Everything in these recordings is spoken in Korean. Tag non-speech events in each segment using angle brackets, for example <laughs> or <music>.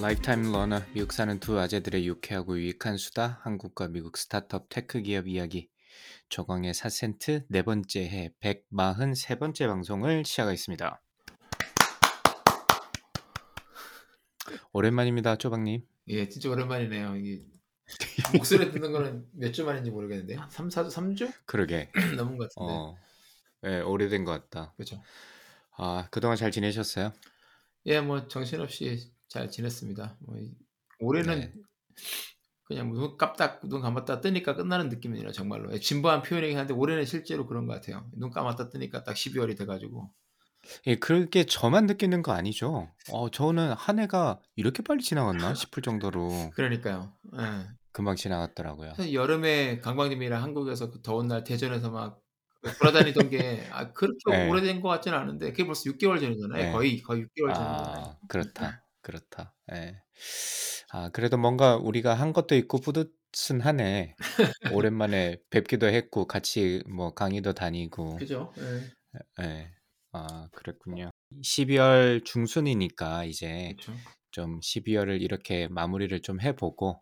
Lifetime learner 미국 사는 두 아재들의 유쾌하고 유익한 수다 한국과 미국 스타트업 tech 기업 이야기 조광의 4센트 네 번째 해 143번째 방송을 시작하겠습니다. 오랜만입니다, 쪼박님. 예, 진짜 오랜만이네요. 이게 목소리 듣는 거는 몇 주 만인지 모르겠는데 3, 4주, 3주 그러게. <clears throat> 넘은 것 같은데. 어, 예, 오래된 것 같다. 그렇죠. 아, 그동안 잘 지내셨어요? 예, 뭐 정신없이 잘 지냈습니다. 뭐 이- 올해는 네. 그냥 뭐눈 깜딱 눈 감았다 뜨니까 끝나는 느낌이네요, 정말로. 예, 진부한 표현이긴 한데 올해는 실제로 그런 것 같아요. 눈 감았다 뜨니까 딱 12월이 돼가지고. 예, 그게 저만 느끼는 거 아니죠? 어, 저는 한 해가 이렇게 빨리 지나갔나 <laughs> 싶을 정도로 그러니까요. 예. 금방 지나갔더라고요. 사실 여름에 강박님이랑 한국에서 그 더운 날 대전에서 막 돌아다니던 게 <laughs> 아, 그렇게 네. 오래된 것 같지는 않은데 그게 벌써 6개월 전이잖아요. 네. 거의 거의 6개월 전이잖아요. 아, 그렇다. 그렇다. 예. 아, 그래도 뭔가 우리가 한 것도 있고 뿌듯은 하네. 오랜만에 뵙기도 했고 같이 뭐 강의도 다니고. 그죠? 예. 예. 아, 그랬군요. 12월 중순이니까 이제 그렇죠. 좀 12월을 이렇게 마무리를 좀 해보고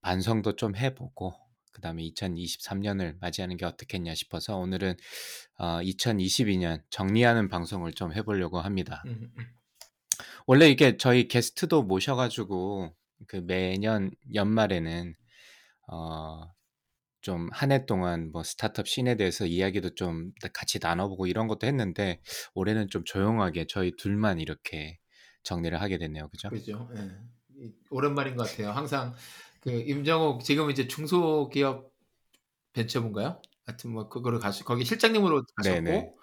반성도 좀 해보고 그다음에 2023년을 맞이하는 게 어떻겠냐 싶어서 오늘은 어, 2022년 정리하는 방송을 좀 해보려고 합니다. 음, 음. 원래 이게 저희 게스트도 모셔가지고 그 매년 연말에는 어 좀 한 해 동안 뭐 스타트업 씬에 대해서 이야기도 좀 같이 나눠보고 이런 것도 했는데 올해는 좀 조용하게 저희 둘만 이렇게 정리를 하게 됐네요, 그죠? 그죠? 예. 이- 오랜만인 것 같아요. 항상 그 임정욱 지금 이제 중소기업 벤처부인가요? 하여튼 뭐 그거를 가시 거기 실장님으로 가셨고 네네.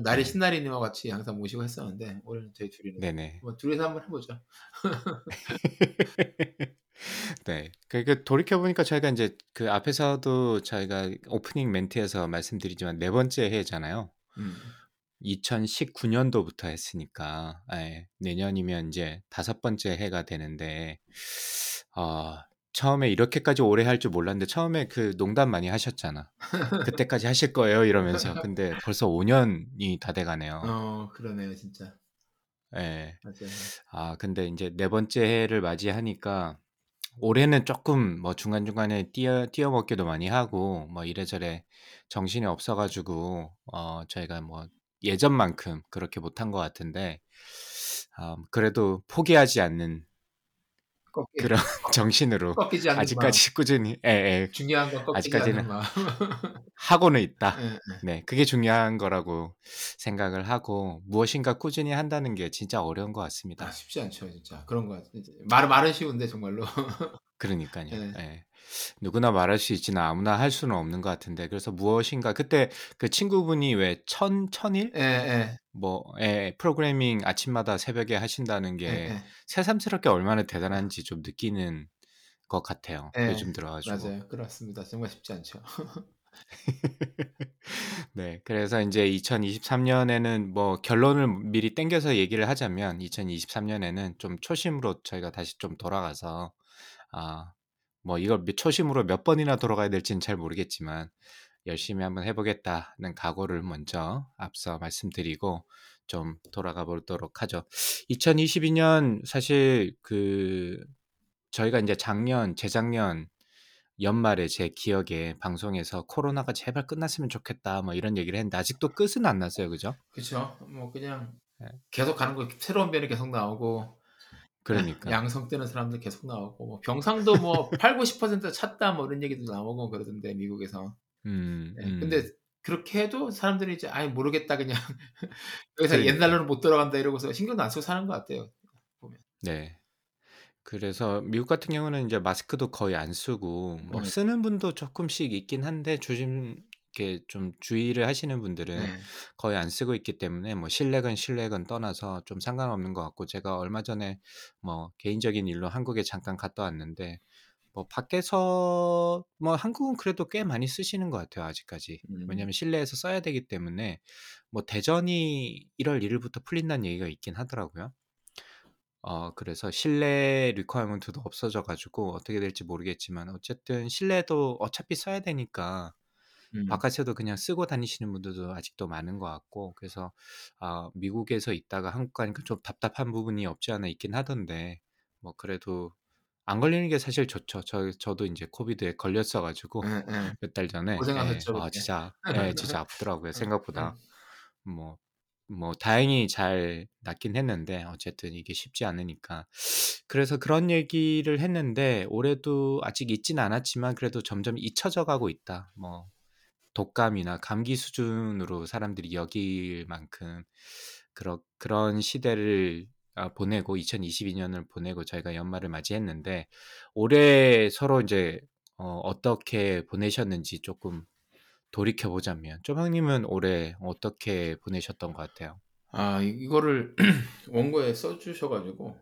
나리 네. 신나리님과 같이 항상 모시고 했었는데 올해는 저희 둘이는 네네. 뭐 둘이서 한번 해보죠. <laughs> 네. 그, 그 돌이켜 보니까 저희가 이제 그 앞에서도 저희가 오프닝 멘트에서 말씀드리지만 네 번째 해잖아요. 음. 2019년도부터 했으니까 예, 내년이면 이제 다섯 번째 해가 되는데 어, 처음에 이렇게까지 오래 할 줄 몰랐는데 처음에 그 농담 많이 하셨잖아. 그때까지 하실 거예요 이러면서 <laughs> 근데 벌써 5년이 다 돼가네요. 어 그러네요 진짜 예. 맞아요. 아 근데 이제 네 번째 해를 맞이하니까 올해는 조금 뭐 중간중간에 뛰어 뛰어 먹기도 많이 하고 뭐 이래저래 정신이 없어가지고 어 저희가 뭐 예전만큼 그렇게 못한 것 같은데 아, 그래도 포기하지 않는 꺾이, 그런 정신으로 꺾이지 않는 마음. 아직까지 꾸준히 예, 예, 중요한 건 꺾이지 아직까지는- 않는 마음. <laughs> 하고는 있다. 예, 예. 네, 그게 중요한 거라고 생각을 하고 무엇인가 꾸준히 한다는 게 진짜 어려운 것 같습니다. 아, 쉽지 않죠 진짜 그런 거말 말은 쉬운데 정말로. <laughs> 그러니까요. 네. 예. 누구나 말할 수 있지는 아무나 할 수는 없는 것 같은데 그래서 무엇인가 그때 그 친구분이 왜 천 천일 예, 예, 뭐 예, 프로그래밍 아침마다 새벽에 하신다는 게 예, 예. 새삼스럽게 얼마나 대단한지 좀 느끼는 것 같아요. 예, 요즘 들어가지고. 맞아요. 그렇습니다. 정말 쉽지 않죠. <laughs> 네, 그래서 이제 2023년에는 뭐 결론을 미리 땡겨서 얘기를 하자면 2023년에는 좀 초심으로 저희가 다시 좀 돌아가서 아, 뭐 이걸 몇- 초심으로 몇 번이나 돌아가야 될지는 잘 모르겠지만 열심히 한번 해보겠다는 각오를 먼저 앞서 말씀드리고 좀 돌아가 보도록 하죠. 2022년 사실 그 저희가 이제 작년, 재작년 연말에 제 기억에 방송에서 코로나가 제발 끝났으면 좋겠다 뭐 이런 얘기를 했는데 아직도 끝은 안 났어요, 그죠? 그렇죠. 뭐 그냥 예. 계속 가는 거 새로운 변이 계속 나오고 그러니까. 양성 뜨는 사람들 계속 나오고 뭐 병상도 뭐 <laughs> 8, 90% 찼다 뭐 이런 얘기도 나오고 그러던데 미국에서. 음, 네, 음. 근데 그렇게 해도 사람들이 이제 아예 모르겠다 그냥 <laughs> 여기서 그러니까. 옛날로는 못 돌아간다 이러고서 신경도 안 쓰고 사는 것 같아요. 네. 그래서 미국 같은 경우는 이제 마스크도 거의 안 쓰고 뭐 음. 쓰는 분도 조금씩 있긴 한데 조심 이렇게 좀 주의를 하시는 분들은 네. 거의 안 쓰고 있기 때문에 뭐 실내건 실외건 떠나서 좀 상관없는 것 같고 제가 얼마 전에 뭐 개인적인 일로 한국에 잠깐 갔다 왔는데 뭐 밖에서 뭐 한국은 그래도 꽤 많이 쓰시는 것 같아요 아직까지 음. 왜냐면 실내에서 써야 되기 때문에 뭐 대전이 1월 1일부터 풀린다는 얘기가 있긴 하더라고요. 어 그래서 실내 requirement도 없어져 가지고 어떻게 될지 모르겠지만 어쨌든 실내도 어차피 써야 되니까 음. 바깥에도 그냥 쓰고 다니시는 분들도 아직도 많은 것 같고 그래서 아 미국에서 있다가 한국 가니까 좀 답답한 부분이 없지 않아 있긴 하던데 뭐 그래도 안 걸리는 게 사실 좋죠. 저 저도 인제 코비드에 걸렸어 가지고 예, 예. <laughs> 몇달 전에 예. 고생하셨죠 아 그때. 진짜 <laughs> 예 진짜 아프더라고요 음, 생각보다. 음. 뭐뭐 다행히 잘 낫긴 했는데 어쨌든 이게 쉽지 않으니까. 그래서 그런 얘기를 했는데 올해도 아직 있진 않았지만 그래도 점점 잊혀져 가고 있다. 뭐 독감이나 감기 수준으로 사람들이 여길 만큼 그런 그런 시대를 아 보내고 2022년을 보내고 저희가 연말을 맞이했는데 올해 서로 인제 어 어떻게 보내셨는지 쪼끔 돌이켜 보자면 쪼박님은 올해 어떻게 보내셨던 것 같아요? 아이 이거를 <clears throat> 원고에 써 주셔 가지고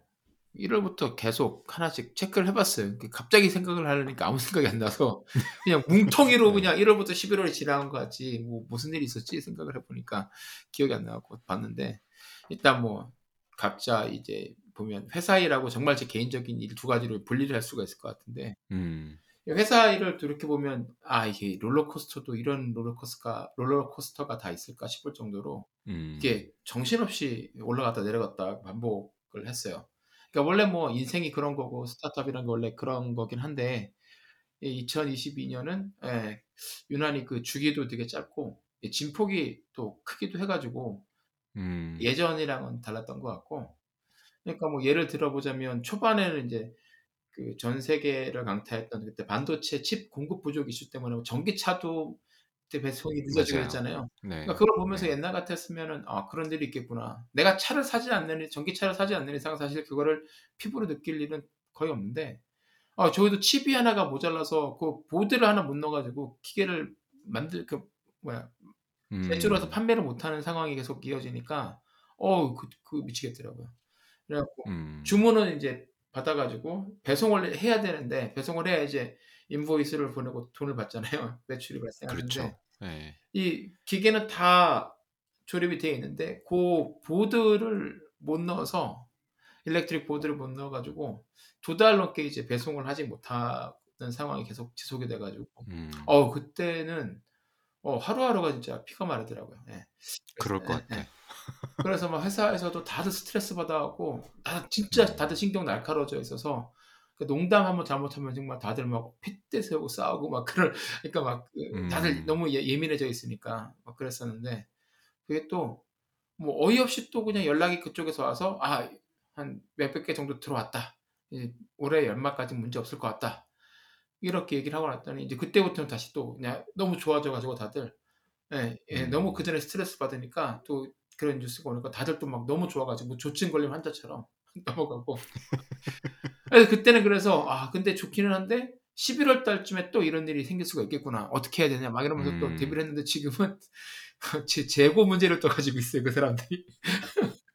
1 월부터 계속 하나씩 체크를 해 봤어요. 그 갑자기 생각을 하려니까 아무 <laughs> 생각이 안 나서 그냥 뭉텅이로 네. 그냥 1 월부터 11 월이 지나간 것 같지 뭐 '무슨 일이 있었지?' 생각을 해 보니까 기억이 안나 갖고 봤는데 일단 뭐 각자 이제 보면 회사 일하고 정말 제 개인적인 일 두 가지로 분리를 할 수가 있을 것 같은데 음. 회사 일을 돌이켜 보면 '아 이게 롤러코스터도 이런 롤러코스가 롤러코스터가 다 있을까?' 싶을 정도로 음. 이게 정신없이 올라갔다 내려갔다 반복을 했어요. 그러니까 원래 뭐 인생이 그런 거고 스타트업이란 게 원래 그런 거긴 한데 이 2022년은 예 유난히 그 주기도 되게 짧고 이 진폭이 또 크기도 해 가지고 음. 예전이랑은 달랐던 것 같고 그러니까 뭐 예를 들어 보자면 초반에는 인제 그 전 세계를 강타했던 그때 반도체 칩 공급 부족 이슈 때문에 뭐 전기차도 그때 배송이 늦어지고. 그랬잖아요. 네. 그러니까 그걸 보면서 네. 옛날 같았으면은 '아 그런 일이 있겠구나.' 내가 차를 사지 않는 이 전기차를 사지 않는 이상 사실 그거를 피부로 느낄 일은 거의 없는데 아 저희도 칩이 하나가 모자라서 그 보드를 하나 못 넣어 가지고 기계를 만들 그 뭐야 제조를 해서 음. 판매를 못 하는 상황이 계속 이어지니까 어우 그 그 미치겠더라고요. 그래 갖고 음. 주문은 인제 받아 가지고 배송을 해야 되는데 배송을 해야 이제 인보이스를 보내고 돈을 받잖아요 <laughs> 매출이 발생하는데 그렇죠. 예. 이 기계는 다 조립이 되어 있는데 고 보드를 못 넣어서 일렉트릭 보드를 못 넣어 가지고 2달 넘게 이제 배송을 하지 못하는 상황이 계속 지속이 돼 가지고 음. 어우 그때는 어 하루하루가 진짜 피가 마르더라고요. 예. 그럴 것 예, 같아. 예. 그래서 막 회사에서도 다들 스트레스 받아 갖고 다 진짜 음. 다들 신경 날카로워져 있어서 그 농담 한번 잘못하면 정말 다들 막 핏대 세우고 싸우고 막 그럴 그러니까 막그 다들 음. 너무 예 예민해져 있으니까 막 그랬었는데 그게 또 뭐 어이없이 또 그냥 연락이 그쪽에서 와서 "아 한 몇백 개 정도 들어왔다. 이 올해 연말까지는 문제 없을 것 같다." 이렇게 얘기를 하고 났더니 이제 그때부터는 다시 또 그냥 너무 좋아져 가지고 다들 예예 너무 음. 그전에 스트레스 받으니까 또 그런 뉴스가 오니까 다들 또 막 너무 좋아 가지고 조증 걸린 환자처럼 <laughs> 넘어가고 예 그때는 그래서 '아 근데 좋기는 한데 11월 달쯤에 또 이런 일이 생길 수가 있겠구나. 어떻게 해야 되냐.' 막 이러면서 또 음. 대비를 했는데 지금은 <laughs> 재 재고 문제를 또 가지고 있어요 그 사람들이.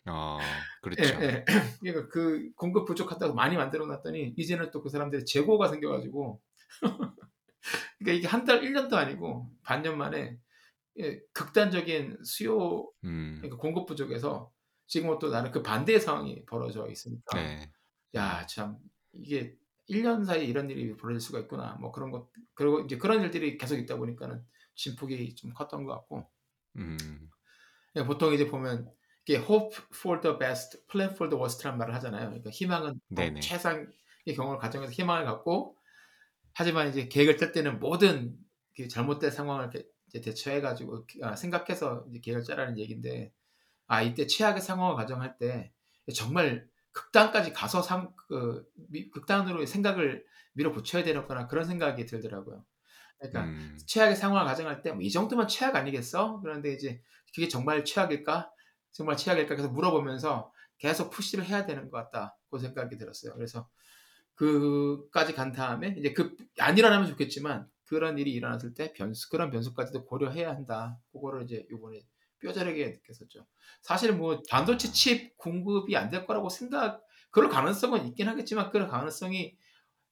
어. 그렇죠. 예 예. <clears throat> 그러니까 그 공급 부족하다고 많이 만들어 놨더니 이제는 또 그 사람들의 재고가 생겨 가지고 <laughs> 그러니까 이게 한 달 1 년도 아니고 반년 만에 예 극단적인 수요 음. 그러니까 공급 부족에서 지금은 또 나는 그 반대의 상황이 벌어져 있으니까 네. 야 참 이게 1년 사이에 이런 일이 벌어질 수가 있구나. 뭐 그런 것 그리고 인제 그런 일들이 계속 있다 보니까는 진폭이 좀 컸던 것 같고 음. 예 보통 이제 보면 이게 hope for the best, plan for the worst라는 말을 하잖아요. 그러니까 희망은 어 네네. 최상의 경우를 가정해서 희망을 갖고 하지만 이제 계획을 짤 때는 모든 그 잘못된 상황을 이렇게 이제 대처해 가지고 아 생각해서 이제 계획을 짜라는 얘기인데 아 이때 최악의 상황을 가정할 때 정말 극단까지 가서 상 그 미 극단으로 생각을 밀어붙여야 되는구나 그런 생각이 들더라고요. 그러니까 음. 최악의 상황을 가정할 때 '뭐 이 정도면 최악 아니겠어?' 그런데 이제 '그게 정말 최악일까? 정말 최악일까?' 계속 물어보면서 계속 푸시를 해야 되는 것 같다. 고 생각이 들었어요. 그래서 그까지 간 다음에 이제 그 안 일어나면 좋겠지만 그런 일이 일어났을 때 변수 그런 변수까지도 고려해야 한다. 그거를 이제 요번에 뼈저리게 느꼈었죠. 사실 뭐 반도체 칩 공급이 안 될 거라고 생각 그럴 가능성은 있긴 하겠지만 그럴 가능성이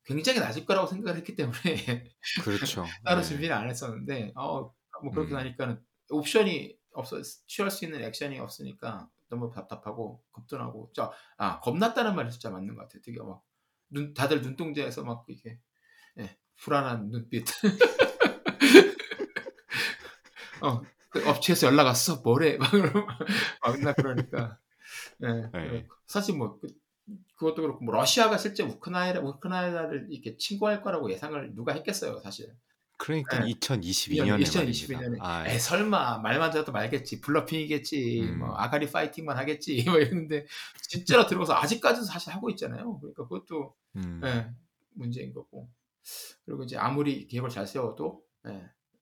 굉장히 낮을 거라고 생각을 했기 때문에 <laughs> 그렇죠. 따로 네. 준비를 안 했었는데 어 뭐 그렇게 음. 하니까는 옵션이 없어 취할 수 있는 액션이 없으니까 너무 답답하고 겁도 자, 아 겁났다는 말이 진짜 맞는 것 같아요. 되게 막 눈, 다들 눈동자에서 막 이게 예, 불안한 눈빛. <laughs> 어, 그 업체에서 연락 왔어. 뭐래? <laughs> 막 이러면 막 그러니까. 예, 네. 사실 뭐 그, 그것도 그렇고 뭐 러시아가 실제 우크라이나 우크라이나를 이렇게 침공할 거라고 예상을 누가 했겠어요, 사실. 그러니까 네. 2022년에 2022년에 아, 에 설마 말만 들어도 말겠지 블러핑이겠지 음. 뭐 아가리 파이팅만 하겠지 <laughs> 뭐 이러는데 진짜로 들어가서 아직까지도 사실 하고 있잖아요 그러니까 그것도 음. 예, 문제인 거고 그리고 이제 아무리 계획을 잘 세워도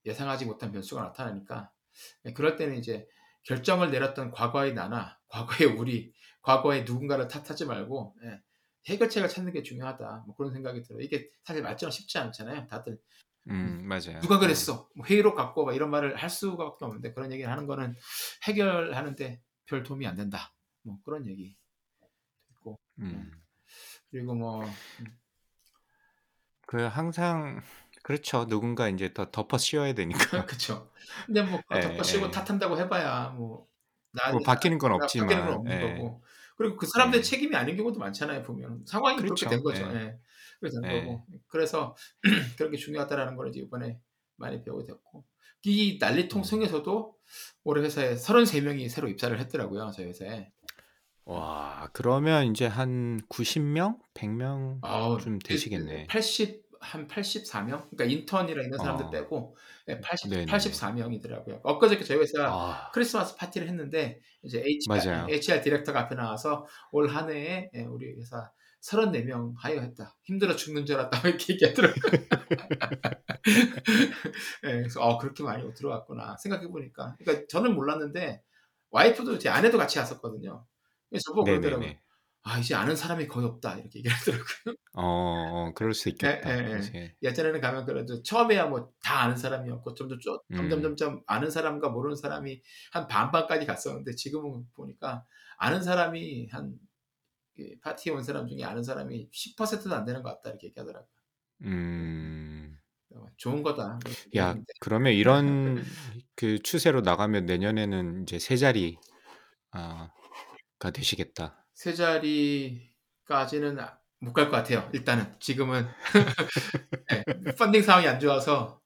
예, 상하지 못한 변수가 나타나니까 예, 그럴 때는 이제 결정을 내렸던 과거의 나나 과거의 우리 과거의 누군가를 탓하지 말고 예, 해결책을 찾는 게 중요하다 뭐 그런 생각이 들어요 이게 사실 말처럼 쉽지 않잖아요 다들 음, 맞아요. 누가 그랬어? 뭐 회의록 갖고 막 이런 말을 할 수밖에 없는데 그런 얘기를 하는 거는 해결하는데 별 도움이 안 된다. 뭐 그런 얘기 있고 음. 그리고 뭐 그 항상 그렇죠. 누군가 이제 더 덮어 씌워야 되니까. <laughs> 그렇죠. 근데 뭐 예, 덮어 씌우고 예. 탓한다고 해 봐야 뭐 나, 뭐 바뀌는 건 나- 바뀌는 건 없지만. 없는 예. 거고 그리고 그 사람들의 예. 책임이 아닌 경우도 많잖아요 보면 상황이 그렇게 그렇죠. 된 거죠. 예. 예. 그렇게 된 예. 거고 그래서 <clears throat> 그런 게 중요하다라는 걸 이제 이번에 많이 배우게 됐고 이 난리통 음. 속에서도 올해 회사에 33명이 새로 입사를 했더라고요 저희 회사에. 와, 그러면 이제 한 90명? 100명 아우, 좀 되시겠네. 80, 한 84명? 그러니까 인턴이랑 있는 사람들 어. 빼고 예, 80, 네네네. 84명이더라고요. 엊그저께 저희 회사 아, 크리스마스 파티를 했는데 이제 HR. HR 디렉터가 앞에 나와서 올 한 해에 예, 우리 회사 34명 하이어했다. 힘들어 죽는 줄 알았다. <laughs> 이렇게 얘기하더라고요. <laughs> 예, 그래서 어, 그렇게 많이 들어왔구나. 생각해보니까. 그러니까 저는 몰랐는데 와이프도 제 아내도 같이 왔었거든요. 그래서 저보고 그러더라고요. 아, 이제 아는 사람이 거의 없다. 이렇게 얘기하더라고요. 어, 어, 그럴 수 있겠다. 예, 예, 예. 이제. 예전에는 가면 그래도 처음에야 뭐 다 아는 사람이었고 점점 점 음. 점점 점점 아는 사람과 모르는 사람이 한 반반까지 갔었는데 지금은 보니까 아는 사람이 한그 파티에 온 사람 중에 아는 사람이 10%도 안 되는 것 같다 이렇게 얘기하더라고요. 음. 좋은 거다. 야, 그러면 이런 그 추세로 나가면 내년에는 이제 세 자리 아, 가 되시겠다. 세 자리까지는 못 갈 것 같아요. 일단은 지금은 <laughs> 네, 펀딩 상황이 안 좋아서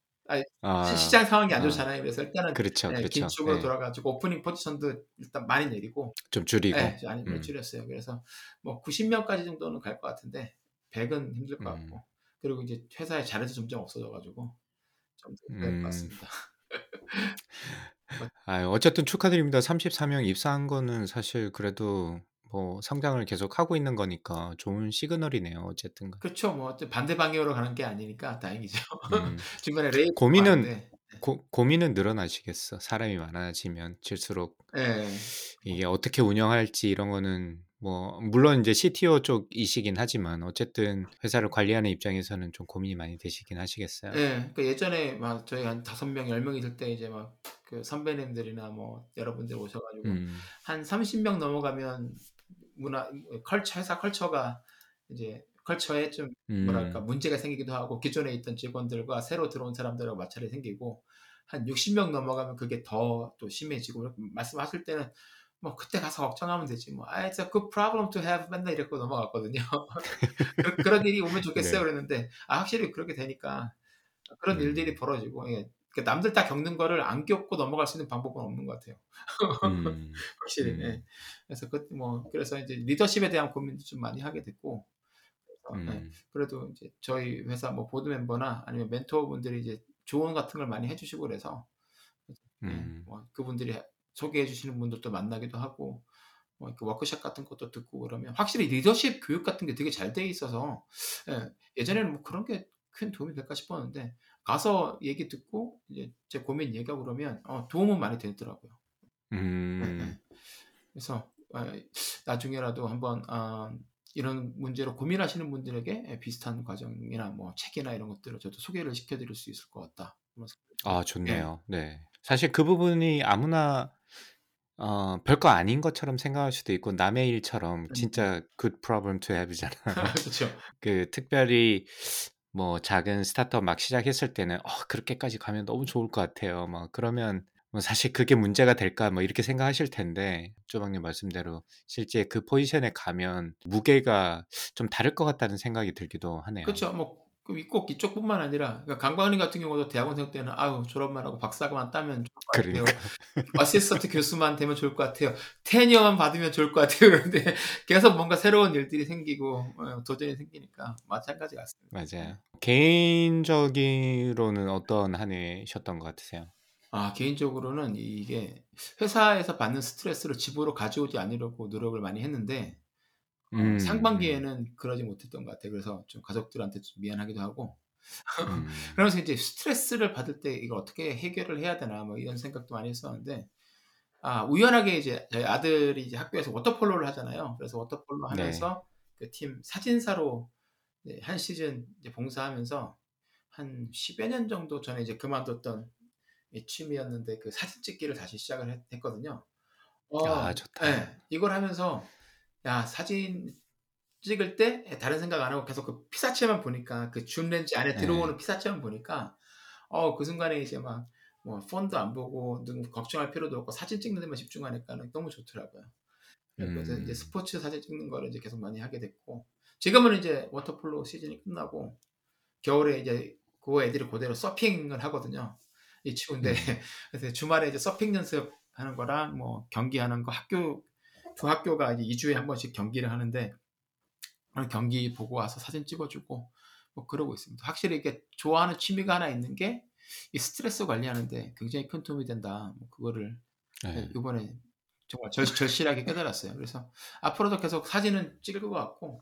아, 시- 시장 상황이 안 아. 좋잖아요. 그래서 일단은 그렇죠, 네, 그렇죠. 긴축으로 네, 돌아가지고 오프닝 포지션도 일단 많이 내리고 좀 줄이고. 네, 많이 음. 줄였어요. 그래서 뭐 90명까지 정도는 갈 것 같은데 100은 힘들 것 음. 같고 그리고 이제 회사에 자리도 점점 없어져가지고 좀될것 음. 같습니다. <laughs> 아, 어쨌든 축하드립니다. 34 명 입사한 거는 사실 그래도 뭐 성장을 계속 하고 있는 거니까 좋은 시그널이네요. 어쨌든. 간에. 그렇죠. 뭐 반대 방향으로 가는 게 아니니까 다행이죠. 음. <laughs> 중간에 레이 고민은 고, 고민은 늘어나시겠어. 사람이 많아지면 질수록 네. 이게 어떻게 운영할지 이런 거는 뭐 물론 이제 CTO 쪽이시긴 하지만 어쨌든 회사를 관리하는 입장에서는 좀 고민이 많이 되시긴 하시겠어요. 네. 그러니까 예전에 막 저희 한 다섯 명, 열 명 있을 때 이제 막 그 선배님들이나 뭐 여러분들 오셔가지고 음. 한 30명 넘어가면 문화 컬처 회사 컬처가 이제 컬처에 좀 뭐랄까 음. 문제가 생기기도 하고 기존에 있던 직원들과 새로 들어온 사람들하고 마찰이 생기고 한 60명 넘어가면 그게 더 또 심해지고 말씀하실 때는 뭐 그때 가서 걱정하면 되지 뭐 아, it's a good problem to have 맨날 이렇게 넘어갔거든요. <laughs> 그- 그런 일이 오면 좋겠어요 네. 그랬는데 아 확실히 그렇게 되니까 그런 음. 일들이 벌어지고 예. 그러니까 남들 다 겪는 거를 안 겪고 넘어갈 수 있는 방법은 없는 것 같아요. 음. <laughs> 확실히. 음. 예. 그래서 그 뭐 그래서 이제 리더십에 대한 고민도 좀 많이 하게 됐고 그래서 예. 음. 그래도 이제 저희 회사 뭐 보드 멤버나 아니면 멘토분들이 이제 조언 같은 걸 많이 해주시고 그래서 예, 음. 뭐 그분들이 소개해 주시는 분들도 만나기도 하고 뭐 이렇게 워크숍 같은 것도 듣고 그러면 확실히 리더십 교육 같은 게 되게 잘 돼 있어서 예, 예전에는 뭐 그런 게 큰 도움이 될까 싶었는데 가서 얘기 듣고 이제 제 고민 얘기하고 그러면 어, 도움은 많이 되더라고요. 예, 음. 예. 그래서 어, 나중에라도 한번 어, 이런 문제로 고민하시는 분들에게 예, 비슷한 과정이나 뭐 책이나 이런 것들을 저도 소개를 시켜드릴 수 있을 것 같다. 아 예. 좋네요. 네. 사실 그 부분이 아무나 어 별거 아닌 것처럼 생각할 수도 있고 남의 일처럼 음. 진짜 good problem to have잖아요. <laughs> 그쵸. <laughs> 그 특별히 뭐 작은 스타트업 막 시작했을 때는 '어 그렇게까지 가면 너무 좋을 것 같아요.' 막 그러면 뭐 '사실 그게 문제가 될까?' 뭐 이렇게 생각하실 텐데 조방님 말씀대로 실제 그 포지션에 가면 무게가 좀 다를 것 같다는 생각이 들기도 하네요. 그쵸. 뭐 그꼭 이쪽뿐만 아니라 그러니까 강광님 같은 경우도 대학원생 때는 아유 졸업만 하고 박사만 따면 좋을 것 같아요. 그러니까. <laughs> 어시스턴트 교수만 되면 좋을 것 같아요. 테니어만 받으면 좋을 것 같아요. <laughs> 그런데 계속 뭔가 새로운 일들이 생기고 어 도전이 생기니까 마찬가지 같습니다. 맞아요. 개인적으로는 어떤 한 해셨던 것 같으세요? 아 개인적으로는 이게 회사에서 받는 스트레스를 집으로 가져오지 않으려고 노력을 많이 했는데 어 음 음. 상반기에는 그러지 못했던 것 같아요. 그래서 좀 가족들한테 좀 미안하기도 하고 <laughs> 음. 그러면서 이제 스트레스를 받을 때 이걸 어떻게 해결을 해야 되나 뭐 이런 생각도 많이 했었는데 아 우연하게 이제 저희 아들이 이제 학교에서 워터폴로를 하잖아요. 그래서 워터폴로 네. 하면서 그팀 사진사로 한 시즌 봉사하면서 한 10여 년 정도 전에 이제 그만뒀던 이 취미였는데 그 사진 찍기를 다시 시작을 했 했거든요. 어 아 좋다. 예. 이걸 하면서 야 사진 찍을 때예 다른 생각 안 하고 계속 그 피사체만 보니까 그 줌 렌즈 안에 네. 들어오는 피사체만 보니까 어 그 순간에 이제 막 뭐 폰도 안 보고 눈 걱정할 필요도 없고 사진 찍는 데만 집중하니까는 너무 좋더라고요. 네 그래서 이제 음. 스포츠 사진 찍는 거를 이제 계속 많이 하게 됐고 지금은 이제 워터폴로 시즌이 끝나고 겨울에 이제 그 애들이 그대로 서핑을 하거든요. 이 추운데 음. <laughs> 그래서 주말에 이제 서핑 연습하는 거랑 뭐 경기하는 거 학교 두 학교가 이제 2주에 한 번씩 경기를 하는데 경기 보고 와서 사진 찍어주고 뭐 그러고 있습니다. 확실히 이게 좋아하는 취미가 하나 있는 게 이 스트레스 관리하는데 굉장히 큰 도움이 된다. 뭐 그거를 예 네. 이번에 정말 절 절실하게 깨달았어요. 그래서 앞으로도 계속 사진은 찍을 것 같고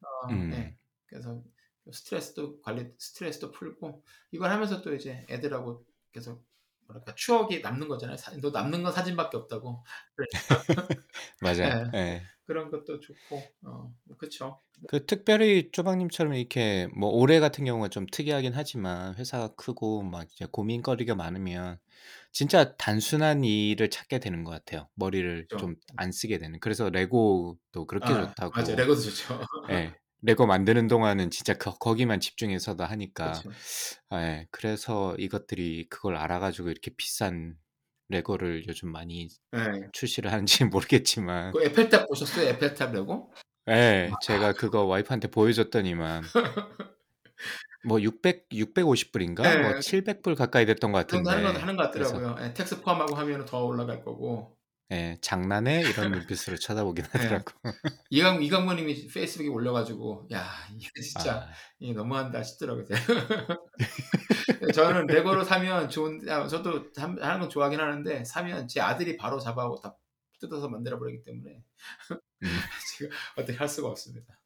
어 예. 음. 그래서 스트레스도 관리 스트레스도 풀고 이걸 하면서 또 이제 애들하고 계속 뭐랄까 추억이 남는 거잖아요. 사너 남는 건 사진밖에 없다고. 그러니까 <laughs> 맞아요. 예. 예. 그런 것도 좋고 어 그쵸. 그 특별히 쪼박님처럼 이렇게 뭐 올해 같은 경우가 좀 특이하긴 하지만 회사가 크고 막 이제 고민거리가 많으면 진짜 단순한 일을 찾게 되는 것 같아요. 머리를 그쵸. 좀안 쓰게 되는. 그래서 레고도 그렇게 아 맞아요. 좋다고 레고도 좋죠. 예. 레고 만드는 동안은 진짜 거 거기만 집중해서도 하니까 그쵸. 예. 그래서 이것들이 그걸 알아 가지고 이렇게 비싼 레고를 요즘 많이 예. 출시를 하는지는 <laughs> 모르겠지만 그 에펠탑 보셨어요? 에펠탑 레고? 예. 와. 제가 그거 와이프한테 보여줬더니만 <laughs> 뭐 600 650 불인가 뭐 예. 700불 가까이 됐던 것그 정도 하는 건 같은데 하는 것 같더라고요. 예. tax 포함하고 하면은 더 올라갈 거고. 예. '장난해?' 이런 <laughs> 눈빛으로 쳐다보긴 예. 하더라고. 이강 이강무 님이 페이스북에 올려 가지고 '야 이게 진짜 아. 이게 너무한다.' 싶더라고요. <laughs> 저는 레고를 사면 좋은 아 저도 함 하는 건 좋아하긴 하는데 사면 제 아들이 바로 잡아하고 다 뜯어서 만들어 버리기 때문에 음. <laughs> 제가 어떻게 할 수가 없습니다.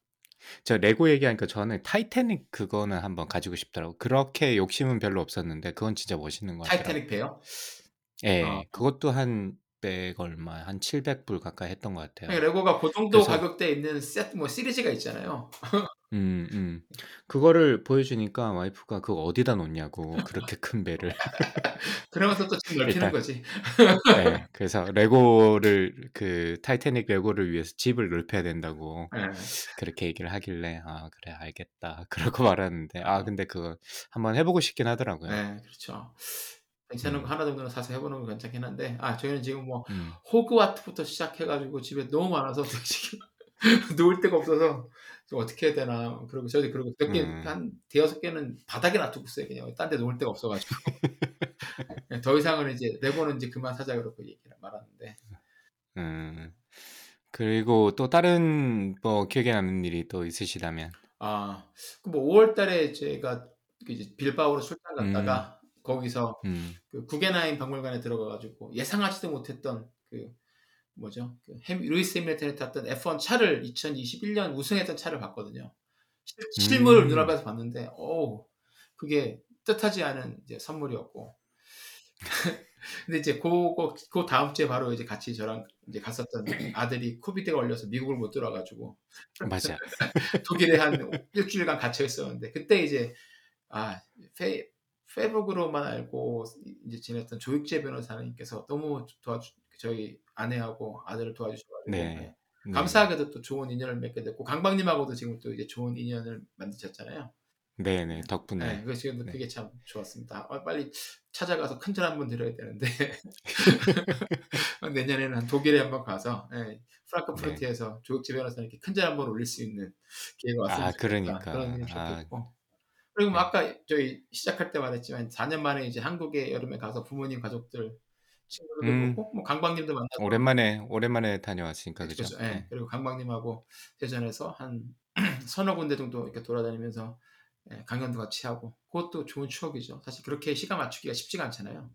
저 레고 얘기하니까 저는 타이타닉 그거는 한번 가지고 싶더라고요. 그렇게 욕심은 별로 없었는데 그건 진짜 멋있는 것 같더라고요. 타이타닉 배요? 예. 어. 그것도 한 100 얼마 한 700불 가까이 했던 것 같아요. 예 레고가 고 정도 그래서 가격대에 있는 세트 뭐 시리즈가 있잖아요. <laughs> 음 음. 그거를 보여주니까 와이프가 "그거 어디다 놓냐고 그렇게 큰 배를." <laughs> 그러면서 또집 넓히는 거지. 예. <laughs> 그래서 레고를 그 타이타닉 레고를 위해서 집을 넓혀야 된다고 예. 그렇게 얘기를 하길래 '아 그래 알겠다.' 그러고 말았는데 아 근데 그거 한번 해 보고 싶긴 하더라고요. 네 그렇죠. 괜찮은 거 음. 하나 정도는 사서 해 보는 건 괜찮긴 한데 아 저희는 지금 뭐 음. 호그와트부터 시작해 가지고 집에 너무 많아서 지금 <laughs> 놓을 데가 없어서 좀 어떻게 해야 되나 그러고 저도 그러고 몇개 음. 한 대여섯 개는 바닥에 놔두고 있어요 그냥. 딴 데 놓을 데가 없어 가지고. 예 <laughs> 더 이상은 이제 레고는 인제 그만 사자 그러고 얘기를 말았는데. 음. 그리고 또 다른 뭐 기억에 남는 일이 또 있으시다면? 아그뭐5월 달에 제가 그 이제 빌바오로 출장 음. 갔다가 거기서 음. 그 구겐하임 박물관에 들어가 가지고 예상하지도 못했던 그 뭐죠? 그 햄 루이스 해밀턴이 탔던 F1 차를 2021년 우승했던 차를 봤거든요. 실 실물을 음. 눈앞에서 봤는데 어우 그게 뜻하지 않은 이제 선물이었고 <laughs> 근데 이제 그거 그 다음 주에 바로 이제 같이 저랑 이제 갔었던 아들이 코비드가 걸려서 미국을 못 들어가지고 맞아. <laughs> 독일에 한 일주일간 갇혀 있었는데 그때 이제 아 페, 페북으로만 알고 이제 지냈던 조익재 변호사님께서 너무 도와주 저희 아내하고 아들을 도와주셔가지고 네. 네. 네. 감사하게도 또 좋은 인연을 맺게 됐고 강박님하고도 지금 또 이제 좋은 인연을 만드셨잖아요. 네네 덕분에. 네, 그래서 지금 네. 그게 참 좋았습니다. 아, 빨리 찾아가서 큰절 한번 드려야 되는데 <laughs> 내년에는 한 독일에 한번 가서 네, 프랑크푸르트에서 조익재 변호사님께 큰절 한번 올릴 수 있는 기회가 왔으면 아 좋겠다. 그러니까. 그런 일이 아, 좋겠고 그리고 뭐 네. 아까 저희 시작할 때 말했지만 4년 만에 이제 한국에 여름에 가서 부모님 가족들 친구들도 음. 보고 뭐 강박님도 만나고 오랜만에 오랜만에 다녀왔으니까 그죠? 그렇죠. 예. 그리고 강박님하고 대전에서 한 <clears throat> 서너 군데 정도 이렇게 돌아다니면서 예, 강연도 같이 하고 그것도 좋은 추억이죠. 사실 그렇게 시간 맞추기가 쉽지가 않잖아요.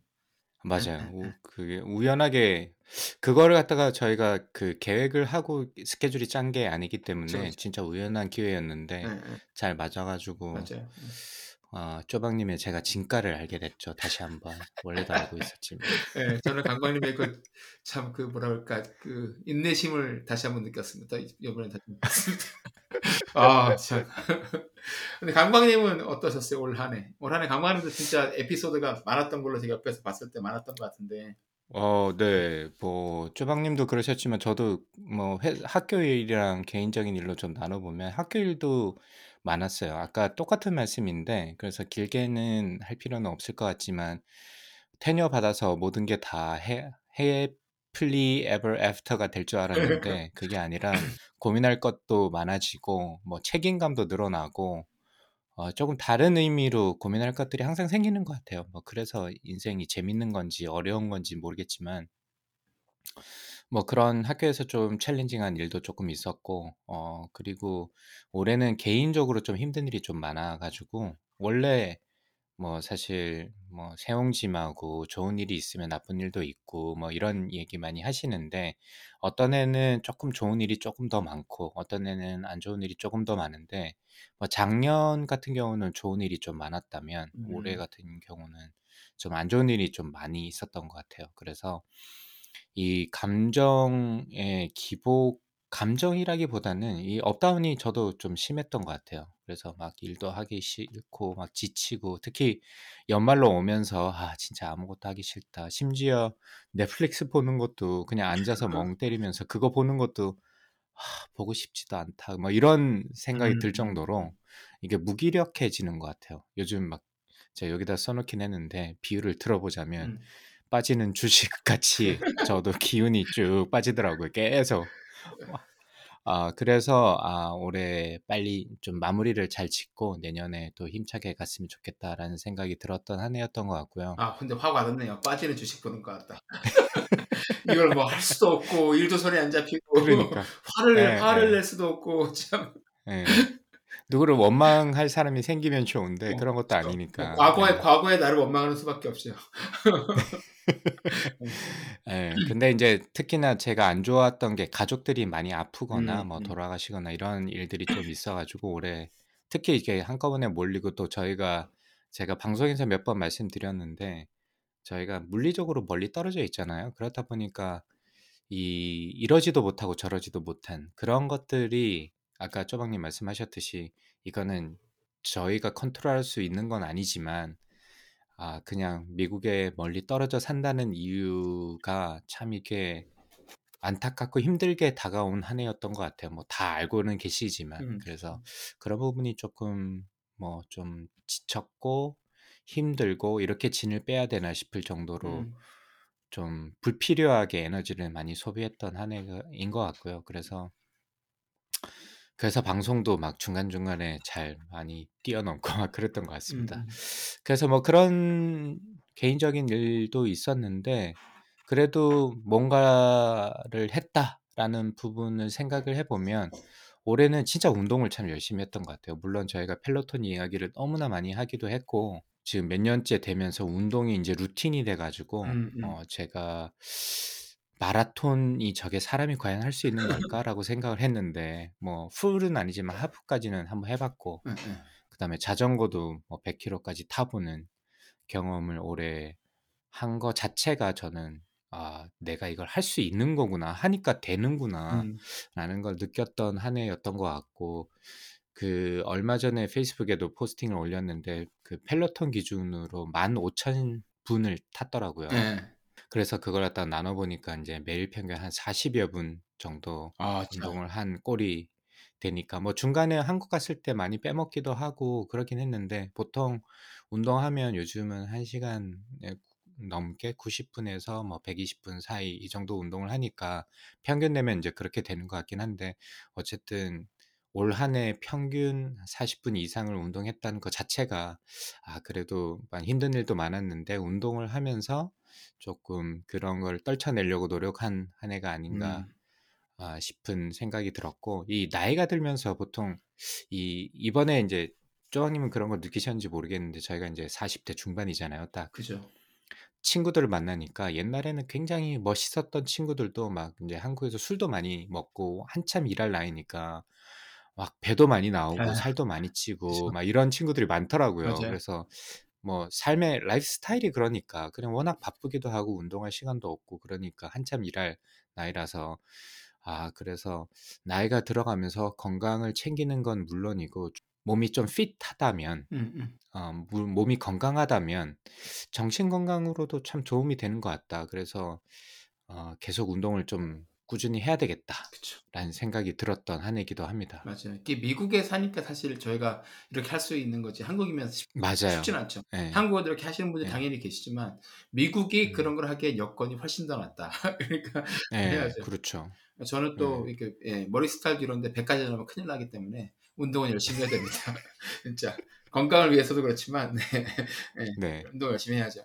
맞아요. 네, 우, 네. 그게 우연하게 그거를 갖다가 저희가 그 계획을 하고 스케줄이 짠 게 아니기 때문에 그렇죠. 진짜 우연한 기회였는데 예, 예. 잘 맞아 가지고 맞아요. 아, 쪼박님의 제가 진가를 알게 됐죠. 다시 한번 원래도 알고 있었지만. 예, 저는 강박님의 그 참 그 뭐라 그럴까 그 인내심을 다시 한번 느꼈습니다. 이- 이번에 다시 느꼈습니다. <laughs> 아, 참. <laughs> 근데 강박님은 어떠셨어요 올 한 해? 올 한 해 강박님도 진짜 에피소드가 많았던 걸로 제가 옆에서 봤을 때 많았던 것 같은데. 어, 네. 뭐 쪼박님도 그러셨지만 저도 뭐 회, 학교 일이랑 개인적인 일로 좀 나눠보면 학교 일도 많았어요. 아까 똑같은 말씀인데 그래서 길게는 할 필요는 없을 것 같지만 tenure 받아서 모든 게 다 해, happily ever after가 될 줄 알았는데 <laughs> 그게 아니라 고민할 것도 많아지고 뭐 책임감도 늘어나고 어, 조금 다른 의미로 고민할 것들이 항상 생기는 것 같아요. 뭐 그래서 인생이 재밌는 건지 어려운 건지 모르겠지만 뭐 그런 학교에서 좀 challenging한 일도 조금 있었고 어 그리고 올해는 개인적으로 좀 힘든 일이 좀 많아가지고 원래 뭐 사실 뭐 세옹짐하고 좋은 일이 있으면 나쁜 일도 있고 뭐 이런 얘기 많이 하시는데 어떤 애는 조금 좋은 일이 조금 더 많고 어떤 애는 안 좋은 일이 조금 더 많은데 뭐 작년 같은 경우는 좋은 일이 좀 많았다면 올해 음. 같은 경우는 좀 안 좋은 일이 좀 많이 있었던 것 같아요. 그래서 이 감정의 기복 감정이라기보다는 이 up down이 저도 좀 심했던 것 같아요. 그래서 막 일도 하기 싫고 막 지치고 특히 연말로 오면서 아 진짜 아무것도 하기 싫다. 심지어 넷플릭스 보는 것도 그냥 앉아서 멍 <laughs> 때리면서 그거 보는 것도 아, 보고 싶지도 않다. 뭐 이런 생각이 들 음. 정도로 이게 무기력해지는 것 같아요. 요즘 막 제가 여기다 써놓긴 했는데 비유를 들어보자면 음. 빠지는 주식 같이 저도 기운이 쭉 빠지더라고요. 계속. 아, 그래서 아, 올해 빨리 좀 마무리를 잘 짓고 내년에 또 힘차게 갔으면 좋겠다라는 생각이 들었던 한 해였던 것 같고요. 아, 근데 화가 왔네요. 빠지는 주식 보는 것 같다. <laughs> 이걸 뭐 할 수도 없고 일도 손에 안 잡히고 그러니까. <laughs> 화를 네, 화를 네. 낼 수도 없고 참 예. 누구를 원망할 사람이 생기면 좋은데 뭐, 그런 것도 뭐 아니니까. 과거에 예. 과거에 나를 원망하는 수밖에 없죠. <laughs> 예. 근데 이제 특히나 제가 안 좋았던 게 가족들이 많이 아프거나 음, 뭐 음. 돌아가시거나 이런 일들이 좀 <clears throat> 있어가지고 올해 특히 이게 한꺼번에 몰리고 또 저희가 제가 방송에서 몇 번 말씀드렸는데 저희가 물리적으로 멀리 떨어져 있잖아요. 그렇다 보니까 이 이러지도 못하고 저러지도 못한 그런 것들이 아까 쪼박님 말씀하셨듯이 이거는 저희가 컨트롤할 수 있는 건 아니지만 아 그냥 미국에 멀리 떨어져 산다는 이유가 참 이게 안타깝고 힘들게 다가온 한 해였던 것 같아요. 뭐 다 알고는 계시지만 음. 그래서 그런 부분이 조금 뭐 좀 지쳤고 힘들고 이렇게 진을 빼야 되나 싶을 정도로 음. 좀 불필요하게 에너지를 많이 소비했던 한 해인 것 같고요. 그래서 그래서 방송도 막 중간중간에 잘 많이 뛰어넘고 <laughs> 막 그랬던 것 음, 같습니다. 음. 그래서 뭐 그런 개인적인 일도 있었는데 그래도 뭔가를 했다라는 부분을 생각을 해보면 올해는 진짜 운동을 참 열심히 했던 것 같아요. 물론 저희가 펠로톤 이야기를 너무나 많이 하기도 했고 지금 몇 년째 되면서 운동이 이제 루틴이 돼가지고 음, 음. 어 제가 마라톤이 저게 사람이 과연 할 수 있는 <laughs> 걸까라고 생각을 했는데 뭐 full은 아니지만 half까지는 한번 해봤고. 그다음에 자전거도 뭐 100km까지 타보는 경험을 올해 한거 자체가 저는 '아 내가 이걸 할 수 있는 거구나. 하니까 되는구나.' 음. 라는 걸 느꼈던 한 해였던 것 같고 그 얼마 전에 페이스북에도 posting을 올렸는데 그 펠로톤 기준으로 15,000 분을 탔더라고요. 예. 그래서 그걸 갖다가 나눠 보니까 인제 매일 평균 한 40 여 분 정도 아 참. 운동을 한 꼴이 되니까 뭐 중간에 한국 갔을 때 많이 빼먹기도 하고 그러긴 했는데 보통 운동하면 요즘은 1 시간에 넘게 90 분에서 뭐 120 분 사이 이 정도 운동을 하니까 평균 내면 인제 그렇게 되는 것 같긴 한데 어쨌든 올 한 해 평균 40분 이상을 운동했다는 거 자체가 아 그래도 힘든 일도 많았는데 운동을 하면서 조금 그런 걸 떨쳐내려고 노력한 한 해가 아닌가 음. 아 싶은 생각이 들었고 이 나이가 들면서 보통 이 이번에 인제 쪼박님은 그런 걸 느끼셨는지 모르겠는데 저희가 인제 40대 중반이잖아요 딱. 그죠. 친구들을 만나니까 옛날에는 굉장히 멋있었던 친구들도 막 인제 한국에서 술도 많이 먹고 한참 일할 나이니까 막 배도 많이 나오고 아 살도 많이 찌고 그죠. 막 이런 친구들이 많더라고요. 맞아요. 그래서 뭐 삶의 라이프 스타일이 그러니까 그냥 워낙 바쁘기도 하고 운동할 시간도 없고 그러니까 한참 일할 나이라서 아 그래서 나이가 들어가면서 건강을 챙기는 건 물론이고 몸이 좀 핏하다면 음 음. 어물 몸이 건강하다면 정신 건강으로도 참 도움이 되는 것 같다. 그래서 어 '계속 운동을 좀 꾸준히 해야. 되겠다.'라는 생각이 들었던 한 해이기도 합니다. 맞아요. 이게 미국에 사니까 사실 저희가 이렇게 할 수 있는 거지 한국이면 쉽 맞아요. 쉽진 않죠. 예. 한국어도 이렇게 하시는 분들이 예. 당연히 계시지만 미국이 음. 그런 걸 하기에 여건이 훨씬 더 낫다. <laughs> 그러니까 예. 해야죠. 그렇죠. 저는 또 예. 이렇게 예 머리 스타일도 이런데 100 가지 나면 큰일 나기 때문에 운동은 열심히 해야 됩니다. <laughs> 진짜 건강을 위해서도 그렇지만 <laughs> 네. 예. 네. 운동 열심히 해야죠.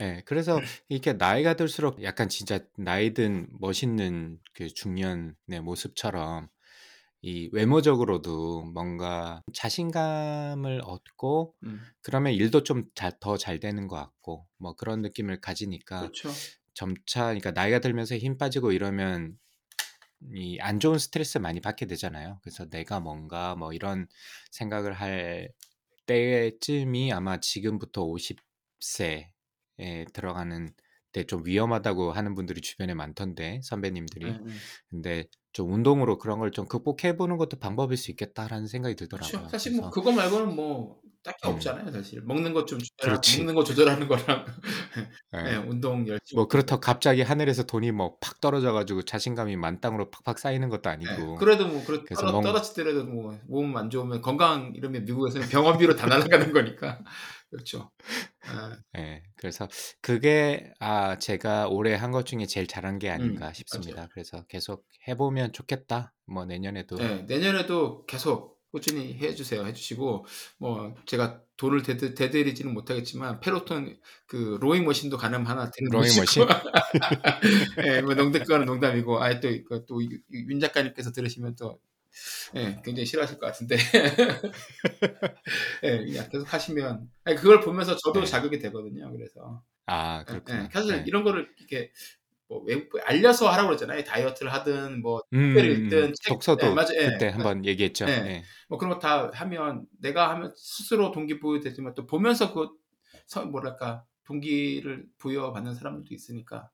예. 그래서 이렇게 나이가 들수록 약간 진짜 나이 든 멋있는 그 중년의 모습처럼 이 외모적으로도 뭔가 자신감을 얻고 음. 그러면 일도 좀 더 잘 되는 것 같고 뭐 그런 느낌을 가지니까 그렇죠. 점차 그러니까 나이가 들면서 힘 빠지고 이러면 이 안 좋은 스트레스 많이 받게 되잖아요. 그래서 '내가 뭔가.' 뭐 이런 생각을 할 때쯤이 아마 지금부터 50세 에 들어가는 때좀 위험하다고 하는 분들이 주변에 많던데 선배님들이. 예예. 근데 좀 '운동으로 그런 걸 좀 극복해 보는 것도 방법일 수 있겠다.'라는 생각이 그쵸. 들더라고요. 사실 뭐 그래서 그거 말고는 뭐 딱히 음. 없잖아요 사실. 먹는 것 좀 조절하 그렇지. 먹는 거 조절하는 거랑 <laughs> 예 예. 운동 열심히 뭐 그렇다고 갑자기 하늘에서 돈이 뭐 팍 떨어져 가지고 자신감이 만땅으로 팍팍 쌓이는 것도 예. 아니고 그래도 뭐 그렇 그래서 떨어 떨어지더라도 뭐 몸 안 좋으면 건강 이러면 미국에서는 병원비로 다 날아가는 거니까. 그렇죠. 아 예. 그래서 그게 아 제가 올해 한 것 중에 제일 잘한 게음 아닌가 맞아요. 싶습니다. 그래서 '계속 해 보면 좋겠다.' 뭐 내년에도 예. 내년에도 계속 꾸준히 해 주세요. 해 주시고 뭐 제가 돈을 대드 대드리지는 못하겠지만 펠로톤 그 rowing machine도 가능하면 하나 로잉 들어보시고 machine? <laughs> 예뭐농 그거는 농담이고 아이 또 이거 또이이윤 작가님께서 들으시면 또 예 굉장히 싫어하실 것 같은데 <laughs> 예 그냥 계속 하시면 아니 그걸 보면서 저도 네. 자극이 되거든요. 그래서 아예 예. 그렇구나. 사실 예. 이런 거를 이렇게 뭐 외국 알려서 하라고 그러잖아요. 다이어트를 하든 뭐 음 책을 음. 읽든 책예 독서도 맞아요. 예. 그때 그 한번 얘기했죠. 예. 예. 뭐 그런 거 다 하면 내가 하면 스스로 동기부여 되지만 또 보면서 그서 뭐랄까 동기를 부여받는 사람들도 있으니까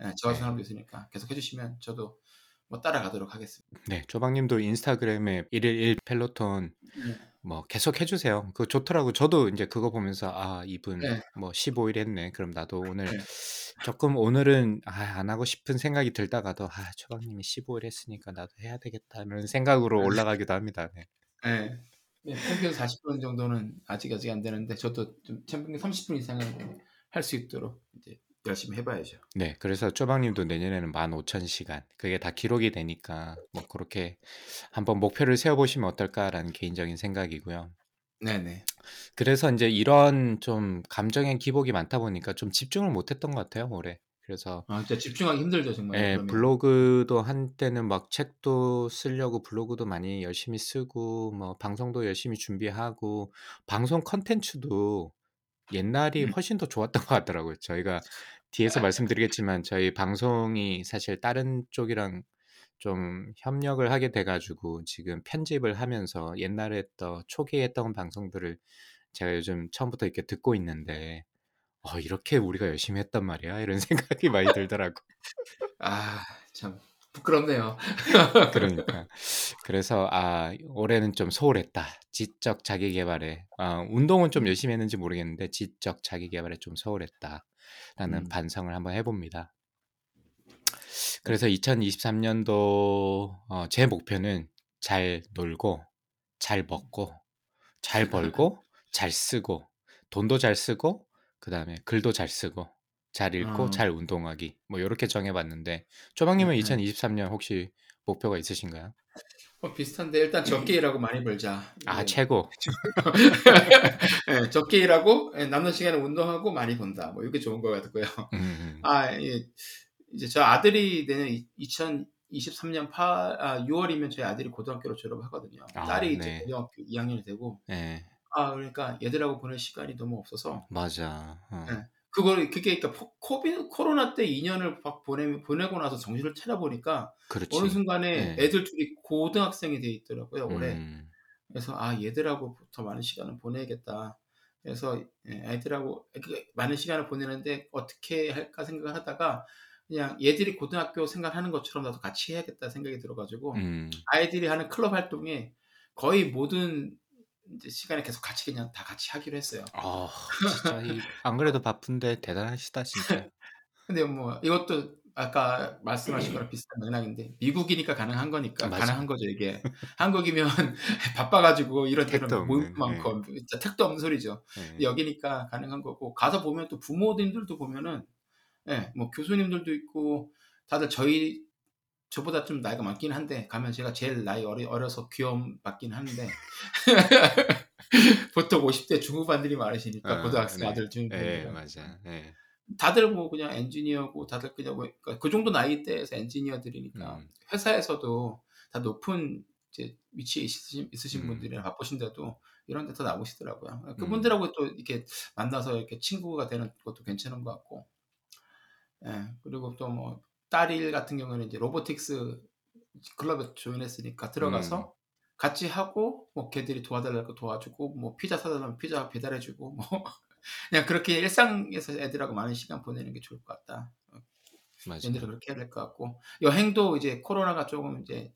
예저 같은 네. 사람도 있으니까 계속 해 주시면 저도 뭐 따라가도록 하겠습니다. 네. 조박 님도 인스타그램에 111 펠로톤 네. 뭐 계속 해 주세요. 그거 좋더라고요. 저도 인제 그거 보면서 '아 이분 네. 뭐 15일 했네. 그럼 나도 오늘 네. 쪼끔 오늘은 아 안 하고 싶은 생각이 들다가도 '아 조박 님이 15일 했으니까 나도 해야 되겠다.' 이런 생각으로 올라가기도 합니다. 네. 예. 예 평균 40분 정도는 아직 아직 안 되는데 저도 좀 평균 30분 이상은 할 수 있도록 이제 열심히 해 봐야죠. 네. 그래서 조박 님도 내년에는 15,000 시간 그게 다 기록이 되니까 뭐 고렇게 '한번 목표를 세워 보시면 어떨까.'라는 개인적인 생각이고요. 네네. 그래서 인제 이런 좀 감정의 기복이 많다 보니까 좀 집중을 못 했던 것 같아요 올해. 그래서 아 진짜 집중하기 힘들죠 정말 예 그러면. 블로그도 한때는 막 책도 쓰려고 블로그도 많이 열심히 쓰고 뭐 방송도 열심히 준비하고 방송 콘텐츠도 옛날이 음. 훨씬 더 좋았던 것 같더라고요. 저희가 뒤에서 말씀드리겠지만 저희 방송이 사실 다른 쪽이랑 좀 협력을 하게 돼 가지고 지금 편집을 하면서 옛날에 또 초기에 했던 방송들을 제가 요즘 처음부터 이렇게 듣고 있는데 어, 이렇게 우리가 열심히 했단 말이야. 이런 <laughs> 생각이 많이 들더라고. 아, 참 부끄럽네요. <laughs> 그러니까. 그래서 아, 올해는 좀 소홀했다. 지적 자기 개발에. 아, 운동은 좀 열심히 했는지 모르겠는데 지적 자기 개발에 좀 소홀했다라는 음. 반성을 한번 해봅니다. 그래서 2023년도 어, 제 목표는 잘 놀고 잘 먹고 잘 벌고 <laughs> 잘 쓰고 돈도 잘 쓰고 그 다음에 글도 잘 쓰고 잘 읽고 어. 잘 운동하기 뭐 이렇게 정해봤는데 조방님은 네. 2023년 혹시 목표가 있으신가요? 어, 비슷한데 일단 적게 일하고 많이 벌자. 아 이게 최고. <laughs> 예, 적게 일하고 예, 남는 시간에 운동하고 많이 본다. 뭐 이게 좋은 것 같고요. 음, 음. 아, 예, 이제 저 아들이 내년 2023년 8, 아, 6월이면 저희 아들이 고등학교로 졸업하거든요. 아, 딸이 이제 네. 고등학교 2학년이 되고, 네, 아, 그러니까 얘들하고 보낼 시간이 너무 없어서, 맞아. 어. 예. 그걸 그게 그러니까 포- 코비 코로나 때 2년을 막 보내 보내고 나서 정신을 차려 보니까 그렇지. 어느 순간에 네. 애들 둘이 고등학생이 돼 있더라고요 올해. 음, 그래서 아 얘들하고 더 많은 시간을 보내야겠다. 그래서 예, 애들하고 그 많은 시간을 보내는데 어떻게 할까 생각을 하다가 그냥 얘들이 고등학교 생활하는 것처럼 나도 같이 해야겠다 생각이 들어가지고 음, 아이들이 하는 클럽 활동에 거의 모든 이제 시간에 계속 같이 그냥 다 같이 하기로 했어요. 아, 진짜 이, 안 그래도 바쁜데 대단하시다 진짜. <laughs> 근데 뭐 이것도 아까 말씀하신 거랑 비슷한 맥락인데 미국이니까 가능한 거니까 맞아. 가능한 거죠 이게 한국이면 <laughs> 바빠가지고 이런 데는 모임도 없는, 많고 진짜 택도 없는 소리죠 네. 여기니까 가능한 거고 가서 보면 또 부모님들도 보면은 예, 뭐 교수님들도 있고 다들 저희 저보다 좀 나이가 많긴 한데 가면 제가 제일 나이 어리, 어려서 귀여움 받긴 하는데 <laughs> 보통 50대 중후반들이 많으시니까 어, 고등학생 네. 아들 예, 중후반들 맞아. 예. 다들 뭐 그냥 엔지니어고 다들 그냥 뭐, 그러니까 그 정도 나이대에서 엔지니어들이니까 음. 회사에서도 다 높은 이제 위치에 있으신, 있으신 음. 분들이랑 바쁘신데도 이런 데다 나오시더라고요. 음. 그분들하고 또 이렇게 만나서 이렇게 친구가 되는 것도 괜찮은 것 같고. 예, 그리고 또 뭐 딸일 같은 경우는 이제 로보틱스 클럽에 조인했으니까 들어가서 음. 같이 하고 뭐 걔들이 도와달라고 도와주고 뭐 피자 사달라면 피자 배달해주고 뭐 <laughs> 그냥 그렇게 일상에서 애들하고 많은 시간 보내는 게 좋을 것 같다. 얘들은 그렇게 해야 될 것 같고 여행도 이제 코로나가 조금 이제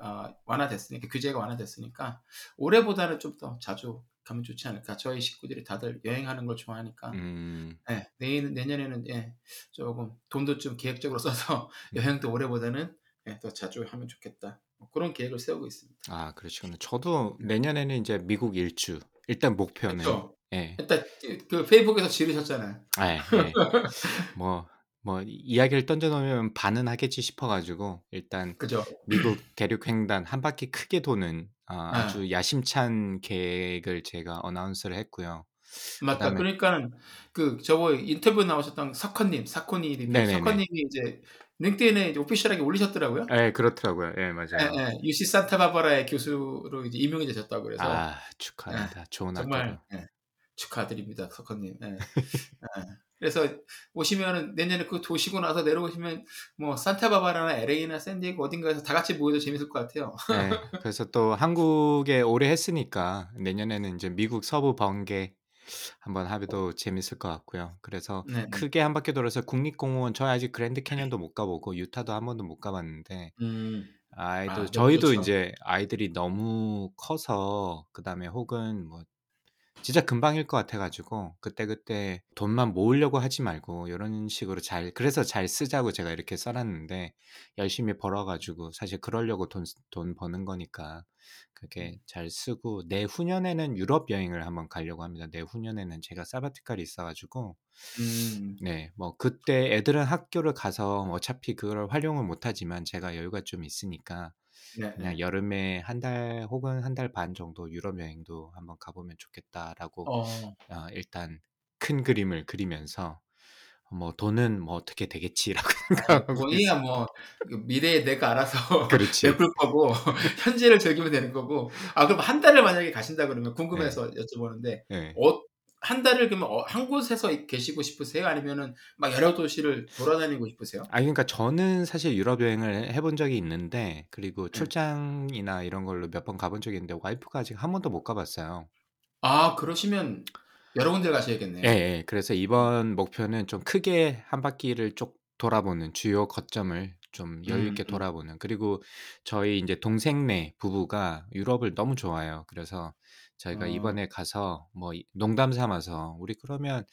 어, 완화됐으니까 규제가 완화됐으니까 올해보다는 좀 더 자주 가면 좋지 않을까. 저희 식구들이 다들 여행하는 걸 좋아하니까 음. 예, 내년 내년에는 예, 조금 돈도 좀 계획적으로 써서 음. <laughs> 여행도 올해보다는 예, 더 자주 하면 좋겠다. 뭐 그런 계획을 세우고 있습니다. 아, 그러시구나. 저도 내년에는 이제 미국 일주. 일단 목표는 그렇죠. 예. 일단 그 페이북에서 지르셨잖아요. 아, 예. <laughs> 뭐, 뭐 이야기를 던져놓으면 반은 하겠지 싶어가지고 일단 그죠? 미국 대륙 횡단 한 바퀴 크게 도는 아, 네. 아주 야심찬 계획을 제가 어나운스를 했고요. 맞다. 그다음에- 그러니까는 그 저거 인터뷰 나오셨던 리뷰, 네네네. 석헌님이 이제 링크드인에 이제 오피셜하게 올리셨더라고요. 예, 그렇더라고요. 예, 맞아요. 예, 예. UC 산타바바라의 교수로 이제 임용이 되셨다고 그래서 아, 축하합니다. 좋은. 정말 예, 축하드립니다, 석헌님. 예. 예. 그래서 오시면은 내년에 그 도시고 나서 내려오시면 뭐 산타바바라나 LA나 샌디에고 어딘가에서 다 같이 모여도 재밌을 것 같아요. 네, 그래서 또 한국에 오래 했으니까 내년에는 이제 미국 서부 번개 한번 하도 재밌을 것 같고요. 그래서 네. 크게 한 바퀴 돌아서 국립공원 저희 아직 그랜드 캐년도 못 가보고 유타도 한 번도 못 가봤는데 음. 아이도 아, 저희도 좋죠. 이제 아이들이 너무 커서 그 다음에 혹은 뭐 진짜 금방일 것 같아가지고 그때그때 돈만 모으려고 하지 말고 이런 식으로 잘 그래서 잘 쓰자고 제가 이렇게 써놨는데 열심히 벌어가지고 사실 그러려고 돈, 돈 버는 거니까 그렇게 음. 잘 쓰고 내후년에는 유럽 여행을 한번 가려고 합니다. 내후년에는 제가 사바티칼이 있어가지고 음. 네, 뭐 그때 애들은 학교를 가서 어차피 그걸 활용을 못하지만 제가 여유가 좀 있으니까 네. 그냥 여름에 한 달 혹은 한 달 반 정도 유럽 여행도 한번 가보면 좋겠다라고 어. 어, 일단 큰 그림을 그리면서 뭐 돈은 뭐 어떻게 되겠지라고 <laughs> 생각하고 돈이야 뭐 미래에 내가 알아서 <laughs> 그렇지. 베풀 거고 <laughs> 현재를 즐기면 되는 거고 아 그럼 한 달을 만약에 가신다 그러면 궁금해서 여쭤보는데 네. 어, 한 달을 그러면 어, 한 곳에서 계시고 싶으세요? 아니면은 막 여러 도시를 돌아다니고 싶으세요? 아 그러니까 저는 사실 유럽 여행을 해본 적이 있는데 그리고 네. 출장이나 이런 걸로 몇 번 가본 적이 있는데 와이프가 아직 한 번도 못 가봤어요. 아 그러시면 여러 군데 가셔야겠네요. 예, 예. 그래서 이번 목표는 좀 크게 한 바퀴를 쭉 돌아보는 주요 거점을 좀 여유 음, 있게 음. 돌아보는. 그리고 저희 이제 동생네 부부가 유럽을 너무 좋아해요. 그래서 저희가 어, 이번에 가서 뭐 이- 농담 삼아서 우리 그러면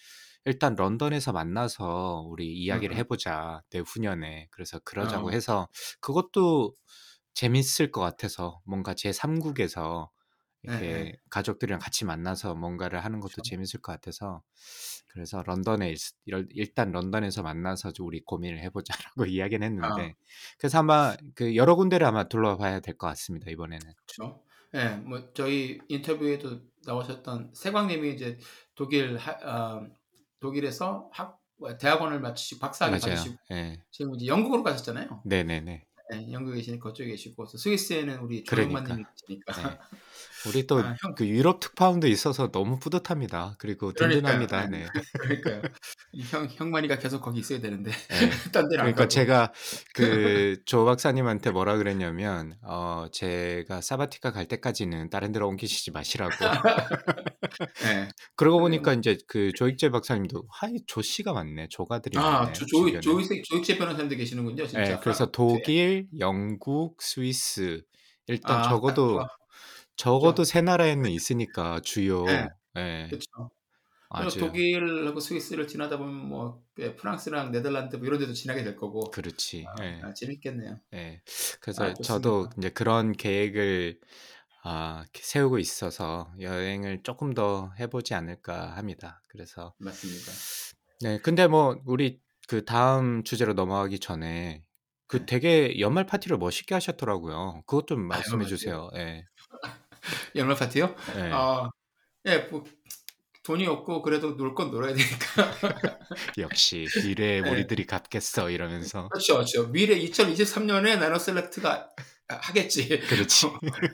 일단 런던에서 만나서 우리 이야기를 음, 음. 해보자 내후년에. 그래서 그러자고 어, 해서 그것도 재밌을 것 같아서 뭔가 제 3국에서 예, 이렇게 예. 가족들이랑 같이 만나서 뭔가를 하는 것도 그렇죠. 재밌을 것 같아서 그래서 런던에 일단 런던에서 만나서 좀 우리 고민을 해보자라고 <laughs> 이야기는 아, 했는데 그래서 아마 그 여러 군데를 아마 둘러봐야 될 것 같습니다 이번에는. 그렇죠. 예, 뭐 저희 인터뷰에도 나오셨던 세광님이 이제 독일 하, 아, 독일에서 학 뭐, 대학원을 마치시고 박사학위. 받으시고 예. 지금 이제 영국으로 가셨잖아요. 네네네. 예, 영국에 계시니까 그쪽에 계시고 또 스위스에는 우리 그러니까. 조영만님이 계시니까 네. 우리 또 아, 형그 유럽 특파원도 있어서 너무 뿌듯합니다. 그리고. 든든합니다. 네. <laughs> 그러니까요. 이형 형만이가 계속 거기 있어야 되는데 <laughs> 네. 그러니까. 제가 그 <laughs> 조 박사님한테 뭐라 그랬냐면 어 제가 사바티카 갈 때까지는 다른 데로 옮기시지 마시라고. 예. 그러고. 보니까 이제 그 조익재 박사님도 하이 조 씨가 많네. 조가들이 아, 많네. 조, 주변에. 조이세 조익재 변호사님도 계시는군요, 진짜. 네, 그래서. 독일, 영국, 스위스 일단 아, 적어도 좋아. 적어도 세 나라에는 있으니까 주요. 네. 예. 그렇죠. 아주 독일하고 스위스를 지나다 보면 뭐 예, 프랑스랑 네덜란드 뭐 이런 데도 지나게 될 거고. 그렇지. 아, 예. 아, 재밌겠네요. 예. 그래서 아, 저도. 이제 그런 계획을 아, 세우고 있어서 여행을 조금 더 해보지 않을까 합니다. 그래서 맞습니다. 네, 근데 뭐 우리 그 다음 주제로 넘어가기 전에 그 네. 되게 연말 파티를 멋있게 하셨더라고요. 그것 좀 아, 말씀해 주세요. 예. <laughs> <laughs> 연말 파티요? 예. 아, 예, 뭐 돈이 없고 그래도 놀 건 놀아야 되니까. <laughs> 역시 미래의 네. 우리들이 갚겠어 이러면서 그렇죠, 그렇죠. 미래 2023년에 나노 셀렉트가 하겠지. 그렇지.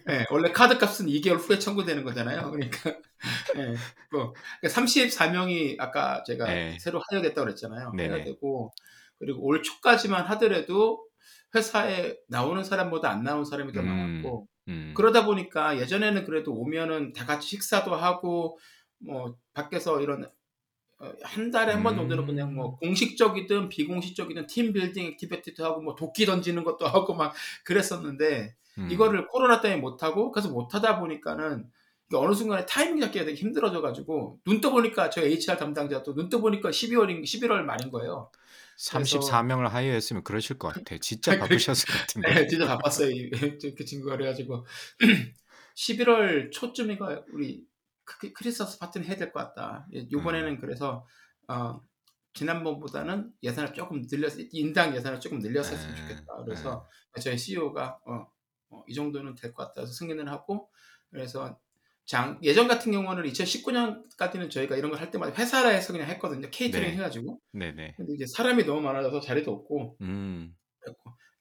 예, <laughs> 원래 카드 값은 2개월 후에 청구되는 거잖아요. 그러니까 예, 뭐 34명이 아까 제가 네. 새로 하여됐다고 그랬잖아요. 네네. 해야 되고 그리고 올 초까지만 하더라도 회사에 나오는 사람보다 안 나오는 사람이 더 음. 많았고 음. 그러다 보니까 예전에는 그래도 오면은 다 같이 식사도 하고 뭐 밖에서 이런 어, 한 달에 한 번 정도는 그냥 뭐 음. 공식적이든 비공식적이든 team building activity도 하고 뭐 도끼 던지는 것도 <laughs> 하고 막 그랬었는데 음. 이거를 코로나 때문에 못 하고 그래서 못 하다 보니까는 어느 순간에 타이밍 잡기가 되게 힘들어져 가지고 눈 떠 보니까 저희 HR 담당자도 눈 떠 보니까 12월인 11월 말인 거예요. 34명을 hire했으면 그러실 것 같아. 진짜 바쁘셨을 것 같은데. 네, 진짜 바빴어요. 이- 그 친구가 그래가지고 11월 초쯤인가 우리 크- 크리스마스 파티는 해야 될 것 같다. 예, 이번에는 그래서 어, 지난번보다는 예산을 조금 늘렸 인당 예산을 조금 늘렸으면 네, 좋겠다. 그래서 저희 CEO가 어, 어, 이 정도는 될 것 같다. 해서 승인을 하고 그래서 장, 예전 같은 경우는 2019년까지는 저희가 이런 걸 할 때마다 회사에서 그냥 했거든요. 케이터링 네. 해가지고. 네네. 근데 이제 사람이 너무 많아져서 자리도 없고 음.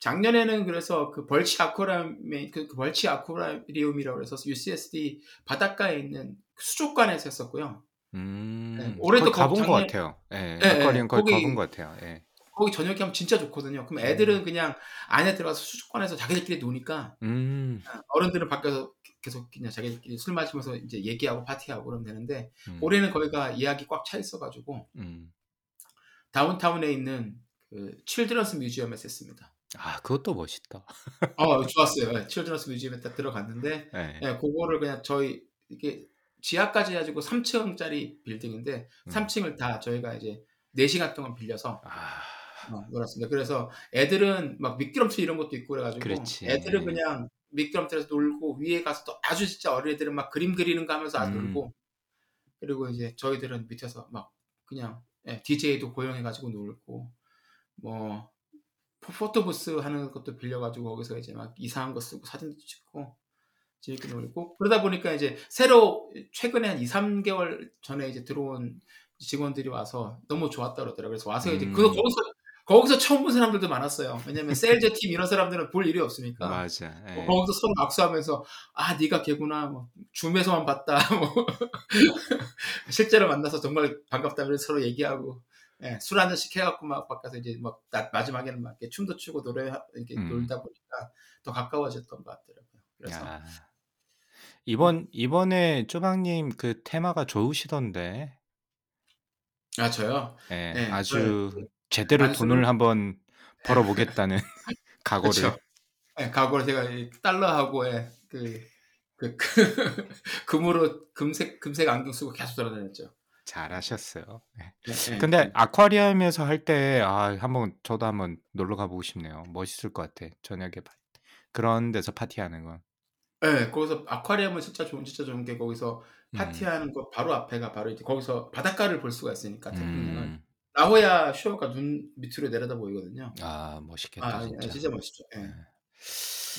작년에는 그래서 그 벌치 아쿠아리움 그, 그 벌치 아쿠아리움이라고 해서 UCSD 바닷가에 있는 수족관에서 했었고요. 음. 네, 올해도 가본 거- 것 작년- 같아요. 예. 네, 아쿠아리움 네, 거기 거기- 가본 것 같아요. 예. 거기 저녁에 하면 진짜 좋거든요. 그럼 애들은 그냥 안에 들어가서 수족관에서 자기들끼리 노니까 음. 어른들은 밖에서 계속 그냥 자기들끼리 술 마시면서 이제 얘기하고 파티하고 그러면 되는데 음. 올해는 거기가 예약이 꽉 차 있어가지고 음. 다운타운에 있는 그 칠드런스 뮤지엄에서 했습니다. 아, 그것도 멋있다. 어 좋았어요. 네, 칠드런스 뮤지엄에 딱 들어갔는데 예. 예, 그거를 그냥 저희 이게 지하까지 해가지고 3층짜리 빌딩인데 음. 3층을 다 저희가 이제 4시간 동안 빌려서 아. 어, 놀았습니다. 그래서 애들은 막 미끄럼틀 이런 것도 있고 그래가지고 그렇지. 애들은 그냥 미끄럼틀에서 놀고 위에 가서 또 아주 진짜 어린 애들은 막 그림 그리는 거 하면서 음. 놀고 그리고 이제 저희들은 밑에서 막 그냥 예, DJ도 고용해가지고 놀고 뭐 포- photo booth 하는 것도 빌려가지고 거기서 이제 막 이상한 거 쓰고 사진도 찍고 재밌게 놀고 그러다 보니까 이제 새로 최근에 한 2, 3개월 전에 이제 들어온 직원들이 와서 너무 좋았다 그러더라고요. 그래서 와서 이제 음. 그 거기서 거기서 처음 본 사람들도 많았어요. 왜냐면 <laughs> sales team 이런 사람들은 볼 일이 없으니까. 맞아. 뭐 예. 거기서 서로 악수하면서 아 네가 걔구나 뭐 줌에서만 봤다 <laughs> 뭐 <laughs> 실제로 만나서 정말 반갑다면서 서로 얘기하고 예, 술 한 잔씩 해갖고 막 바꿔서 이제 막 나- 마지막에는 막 춤도 추고 노래 이렇게 음. 놀다 보니까 더 가까워졌던 것 같더라고요. 그래서 야. 이번 이번에 쪼박님 그 테마가 좋으시던데. 아 저요? 예. 네, 아주 그 제대로 만수르 돈을 한번 벌어 보겠다는 <laughs> 각오를. 그쵸. 예, 각오를 제가 이 달러하고 예, 그, 그, 그 <laughs> 금으로 금색 금색 안경 쓰고 계속 돌아다녔죠. 잘하셨어요. 네. 네, 네. 근데 아쿠아리움에서 할 때 아, 한번 저도 한번 놀러 가보고 싶네요. 멋있을 것 같아. 저녁에 파- 그런 데서 파티하는 건. 네, 거기서 아쿠아리움은 진짜 좋은 진짜 좋은 게 거기서 음. 파티하는 거 바로 앞에가 바로 이제 거기서 바닷가를 볼 수가 있으니까 태평양을 음. 나호야 쇼가 눈 밑으로 내려다 보이거든요. 아, 멋있겠다 아, 진짜. 진짜, 진짜 멋있죠. 예. 네.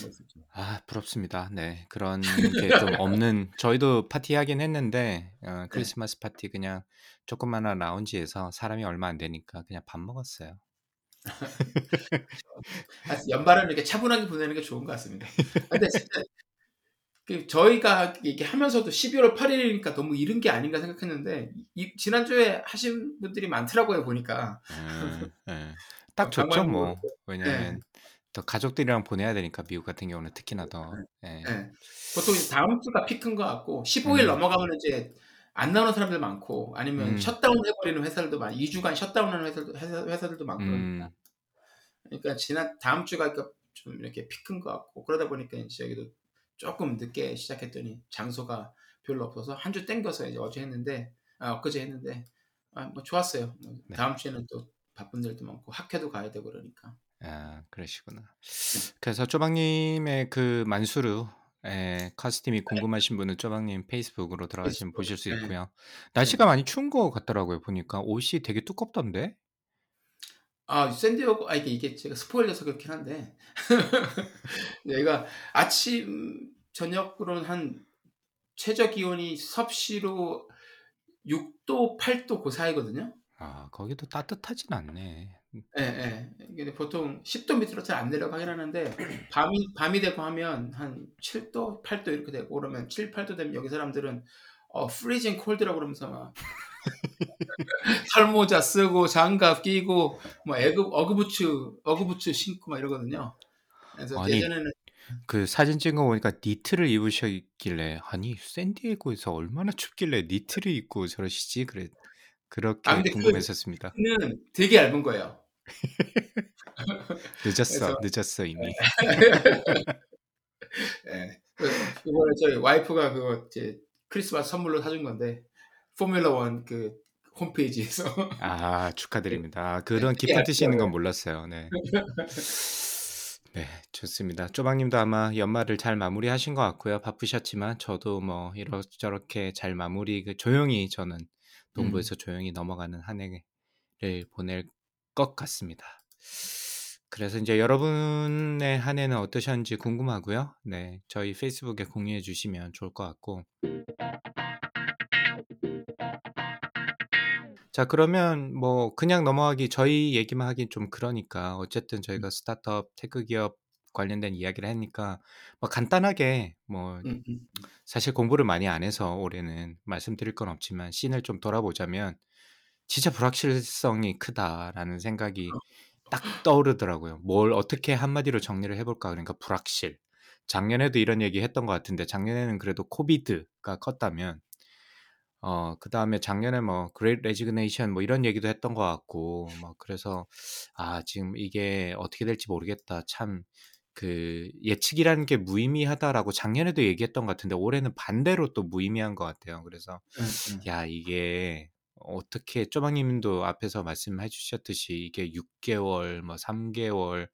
멋있죠. 아, 부럽습니다. 네. 그런 게 좀 없는 저희도 파티 하긴 했는데 어, 크리스마스 파티 그냥 조그마한 라운지에서 사람이 얼마 안 되니까 그냥 밥 먹었어요. <laughs> 아, 연말은 이렇게 차분하게 보내는 게 좋은 것 같습니다. 근데 진짜 그 저희가 이게 하면서도 12월 8일이니까 너무 이른 게 아닌가 생각했는데 이, 지난주에 하신 분들이 많더라고요 보니까. 음, 예. <laughs> 딱 어, 좋죠 뭐. 뭐, 왜냐면 네. 더 가족들이랑 보내야 되니까 미국 같은 경우는 특히나 더. 예. 예. 보통 다음 주가 피크인 것 같고 15일 음. 넘어가면 이제 안 나오는 사람들 많고 아니면 음. 셔다운 해버리는 회사들도 많이 2주간 셔다운하는 회사들도, 회사, 회사들도 많고 음. 그러니까 지난 다음 주가 그러니까 좀 이렇게 피크인 것 같고 그러다 보니까 이제 여기도 조금 늦게 시작했더니 장소가 별로 없어서 한 주 땡겨서 이제 어제 했는데 아 엊그제 했는데 아 뭐 좋았어요. 뭐 네. 다음 주에는 또 바쁜 일도 많고 학회도 가야 되고 그러니까. 아, 그러시구나. 그래서 쪼박님의 그 만수르 예, costume이 궁금하신 분은 쪼박님 페이스북으로 들어가시면 페이스북, 보실 수 네. 있고요. 날씨가 많이 추운 것 같더라고요. 보니까 옷이 되게 두껍던데. 아 샌디에고 아 이게 이게 제가 spoiled라서 그렇긴 한데 얘가 <laughs> 아침 저녁으로는 한 최저 기온이 섭씨로 6도 8도 그 사이거든요. 아, 거기도 따뜻하진 않네. 예, 예. 이게 보통 10도 밑으로 잘 안 내려가긴 하는데 밤이 밤이 되고 하면 한 7도, 8도 이렇게 되고 그러면 7, 8도 되면 여기 사람들은 어 freezing cold라고 그러면서 막 털모자 쓰고 장갑 끼고 뭐 에그 어그부츠 어그부츠 신고 막 이러거든요. 그래서 아니, 예전에는 그 사진 찍은 거 보니까 니트를 입으셨길래 아니 샌디에고에서 얼마나 춥길래 니트를 입고 저러시지? 그래 그렇게 아그 궁금했었습니다. 는 되게 얇은 거예요. <laughs> 늦었어, 그래서 늦었어 이미. 예. <laughs> 그 이번에 저희 와이프가 그거 이제 크리스마스 선물로 사준 건데 포뮬러 원그 홈페이지에서 아, 축하드립니다. 아, 그런 깊은 뜻이 있는 건 얇더라고요. 몰랐어요. 네. 네, 좋습니다. 쪼박님도 아마 연말을 잘 마무리하신 것 같고요. 바쁘셨지만 저도 뭐 이렇저렇게 잘 마무리 그 조용히 저는 음. 동부에서 조용히 넘어가는 한 해를 보낼 것 같습니다. 그래서 이제 여러분의 한 해는 어떠셨는지 궁금하고요. 네, 저희 페이스북에 공유해 주시면 좋을 것 같고. 자, 그러면 뭐 그냥 넘어가기 저희 얘기만 하긴 좀 그러니까 어쨌든 음. 저희가 스타트업 tech 기업 관련된 이야기를 하니까 뭐 간단하게 뭐 음, 음. 사실 공부를 많이 안 해서 올해는 말씀드릴 건 없지만 씬을 좀 돌아보자면 진짜 불확실성이 크다라는 생각이 딱 떠오르더라고요. 뭘 어떻게 한마디로 정리를 해볼까 그러니까 불확실. 작년에도 이런 얘기 했던 것 같은데 작년에는 그래도 코비드가 컸다면 어, 그 다음에 작년에 뭐, Great Resignation 뭐 이런 얘기도 했던 것 같고, 뭐, 그래서, 아, 지금 이게 어떻게 될지 모르겠다. 참, 그, 예측이라는 게 무의미하다라고 작년에도 얘기했던 것 같은데, 올해는 반대로 또 무의미한 것 같아요. 그래서, 음, 음. 야, 이게 어떻게, 쪼박님도 앞에서 말씀해 주셨듯이, 이게 6개월, 뭐 3개월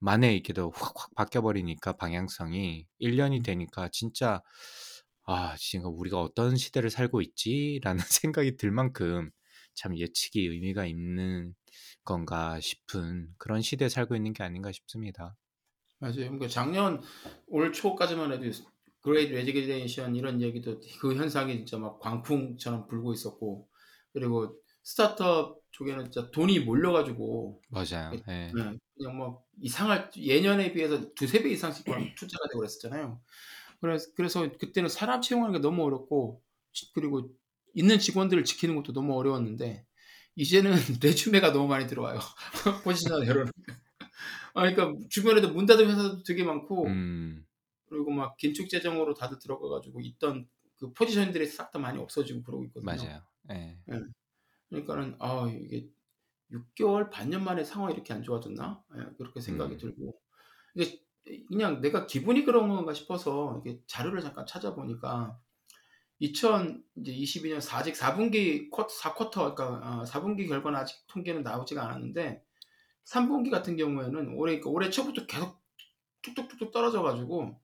만에 이렇게 더 확확 바뀌어 버리니까 방향성이 1년이 음. 되니까 진짜, 아, 지금 우리가 어떤 시대를 살고 있지라는 <laughs> 생각이 들 만큼 참 예측이 의미가 있는 건가 싶은 그런 시대에 살고 있는 게 아닌가 싶습니다. 맞아요. 그러니까 작년 올 초까지만 해도 Great Resignation 이런 얘기도 그 현상이 진짜 막 광풍처럼 불고 있었고 그리고 스타트업 쪽에는 진짜 돈이 몰려가지고 맞아요. 네, 예. 그냥 뭐 이상할 예년에 비해서 두세 배 이상씩 <clears throat> 투자가 되고 그랬었잖아요. 그래서 그래서 그때는 사람 채용하는 게 너무 어렵고 지- 그리고 있는 직원들을 지키는 것도 너무 어려웠는데 이제는 <laughs> 레주메가 너무 많이 들어와요. <laughs> 포지션을 열어. 아, 그러니까 주변에도 문 닫은 회사도 되게 많고 음, 그리고 막 긴축 재정으로 다들 들어가가지고 있던 그 포지션들이 싹 다 많이 없어지고 그러고 있거든요. 맞아요. 예. 예. 그러니까는 아 이게 6개월 반년 만에 상황이 이렇게 안 좋아졌나? 예, 그렇게 생각이 음. 들고 이게 그냥 내가 기분이 그런 건가 싶어서 이게 자료를 잠깐 찾아보니까 2022년 4직 4분기 4쿼터 그러니까 4분기 결과는 아직 통계는 나오지가 않았는데 3분기 같은 경우에는 올해 그러니까 올해 초부터 계속 뚝뚝뚝뚝 떨어져 가지고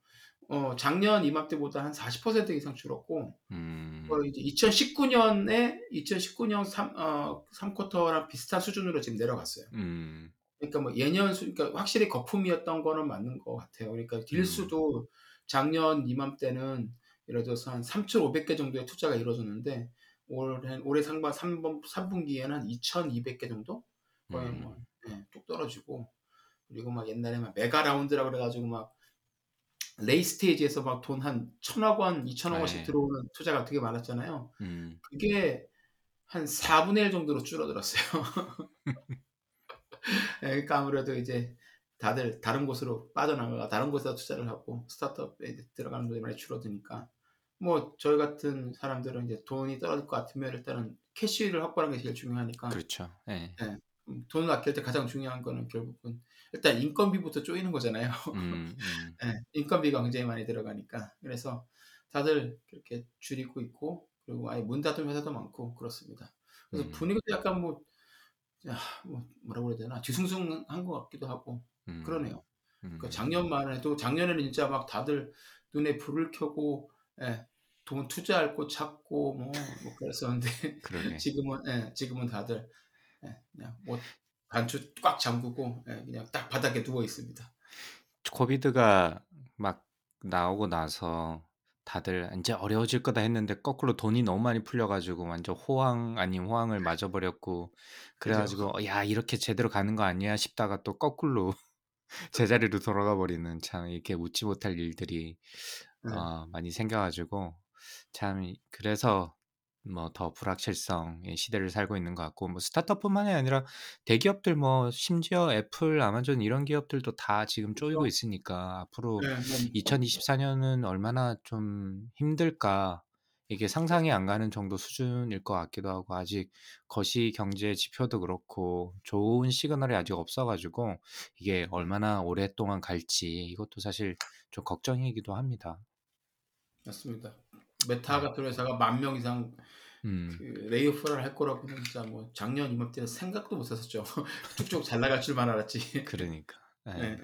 어 작년 이맘때보다 한 40% 이상 줄었고 음. 어 이제 2019년에 2019년 3 어 3쿼터랑 비슷한 수준으로 지금 내려갔어요. 음. 그러니까 뭐 예년 수 그러니까 확실히 거품이었던 거는 맞는 것 같아요. 그러니까 딜 음. 수도 작년 이맘때는 예를 들어서 한 3,500개 정도의 투자가 이루어졌는데 올해 올해 상반 3번 3분기에는 한 2,200개 정도 거의 음. 뭐 예, 뚝 떨어지고 그리고 막 옛날에 막 메가 라운드라 그래 가지고 막 레이 스테이지에서 막 돈 한 천억 원, 이천억 원씩 네. 들어오는 투자가 되게 많았잖아요. 음. 그게 한 4분의 1 정도로 줄어들었어요. <laughs> <laughs> 예, 그러니까 아무래도 이제 다들 다른 곳으로 빠져나가 다른 곳에다 투자를 하고 스타트업에 들어가는 분들이 많이 줄어드니까 뭐 저희 같은 사람들은 이제 돈이 떨어질 것 같으면 일단은 캐시를 확보하는 게 제일 중요하니까 그렇죠. 예. 음, 돈을 아낄 때 가장 중요한 거는 결국은 일단 인건비부터 쪼이는 거잖아요. 음. <laughs> 음. 예, 인건비가 굉장히 많이 들어가니까 그래서 다들 그렇게 줄이고 있고 그리고 아예 문 닫은 회사도 많고 그렇습니다. 그래서 음. 분위기도 약간 뭐, 야, 뭐 뭐라고 해야 되나 뒤숭숭한 것 같기도 하고 음. 그러네요. 음. 그러니까 작년만 해도 작년에는 진짜 막 다들 눈에 불을 켜고 예, 돈 투자할 곳 찾고 뭐, 뭐 그랬었는데. <laughs> 지금은 예, 지금은 다들 예, 그냥 옷 단추 꽉 잠그고 예, 그냥 딱 바닥에 누워 있습니다. 코비드가 막 나오고 나서 다들 인제 어려워질 거다 했는데 거꾸로 돈이 너무 많이 풀려 가지고 완전 호황 아닌 호황을 맞아 버렸고 그래 그죠. 가지고 '어 야 이렇게 제대로 가는 거 아니야?' 싶다가 또 거꾸로 <laughs> 제자리로 돌아가 버리는 참 이렇게 웃지 못할 일들이 네. 어 많이 생겨 가지고 참이 그래서 뭐 더 불확실성의 시대를 살고 있는 것 같고 뭐 스타트업뿐만이 아니라 대기업들 뭐 심지어 애플, 아마존 이런 기업들도 다 지금 쪼이고. 있으니까 앞으로 네, 뭐 2024년은 얼마나 좀 힘들까 이게 상상이 안 가는 정도 수준일 것 같기도 하고 아직 거시 경제 지표도 그렇고 좋은 signal이 아직 없어 가지고 이게 얼마나 오랫동안 갈지 이것도 사실 좀 걱정이기도 합니다. 맞습니다. 메타 네. 같은 회사가 10,000명 이상 음. 그 layoff를 할 거라고는 진짜 뭐 작년 이맘때는 생각도 못 했었죠. <laughs> 쭉쭉 잘 나갈 줄만 알았지. 그러니까. 예. 예예.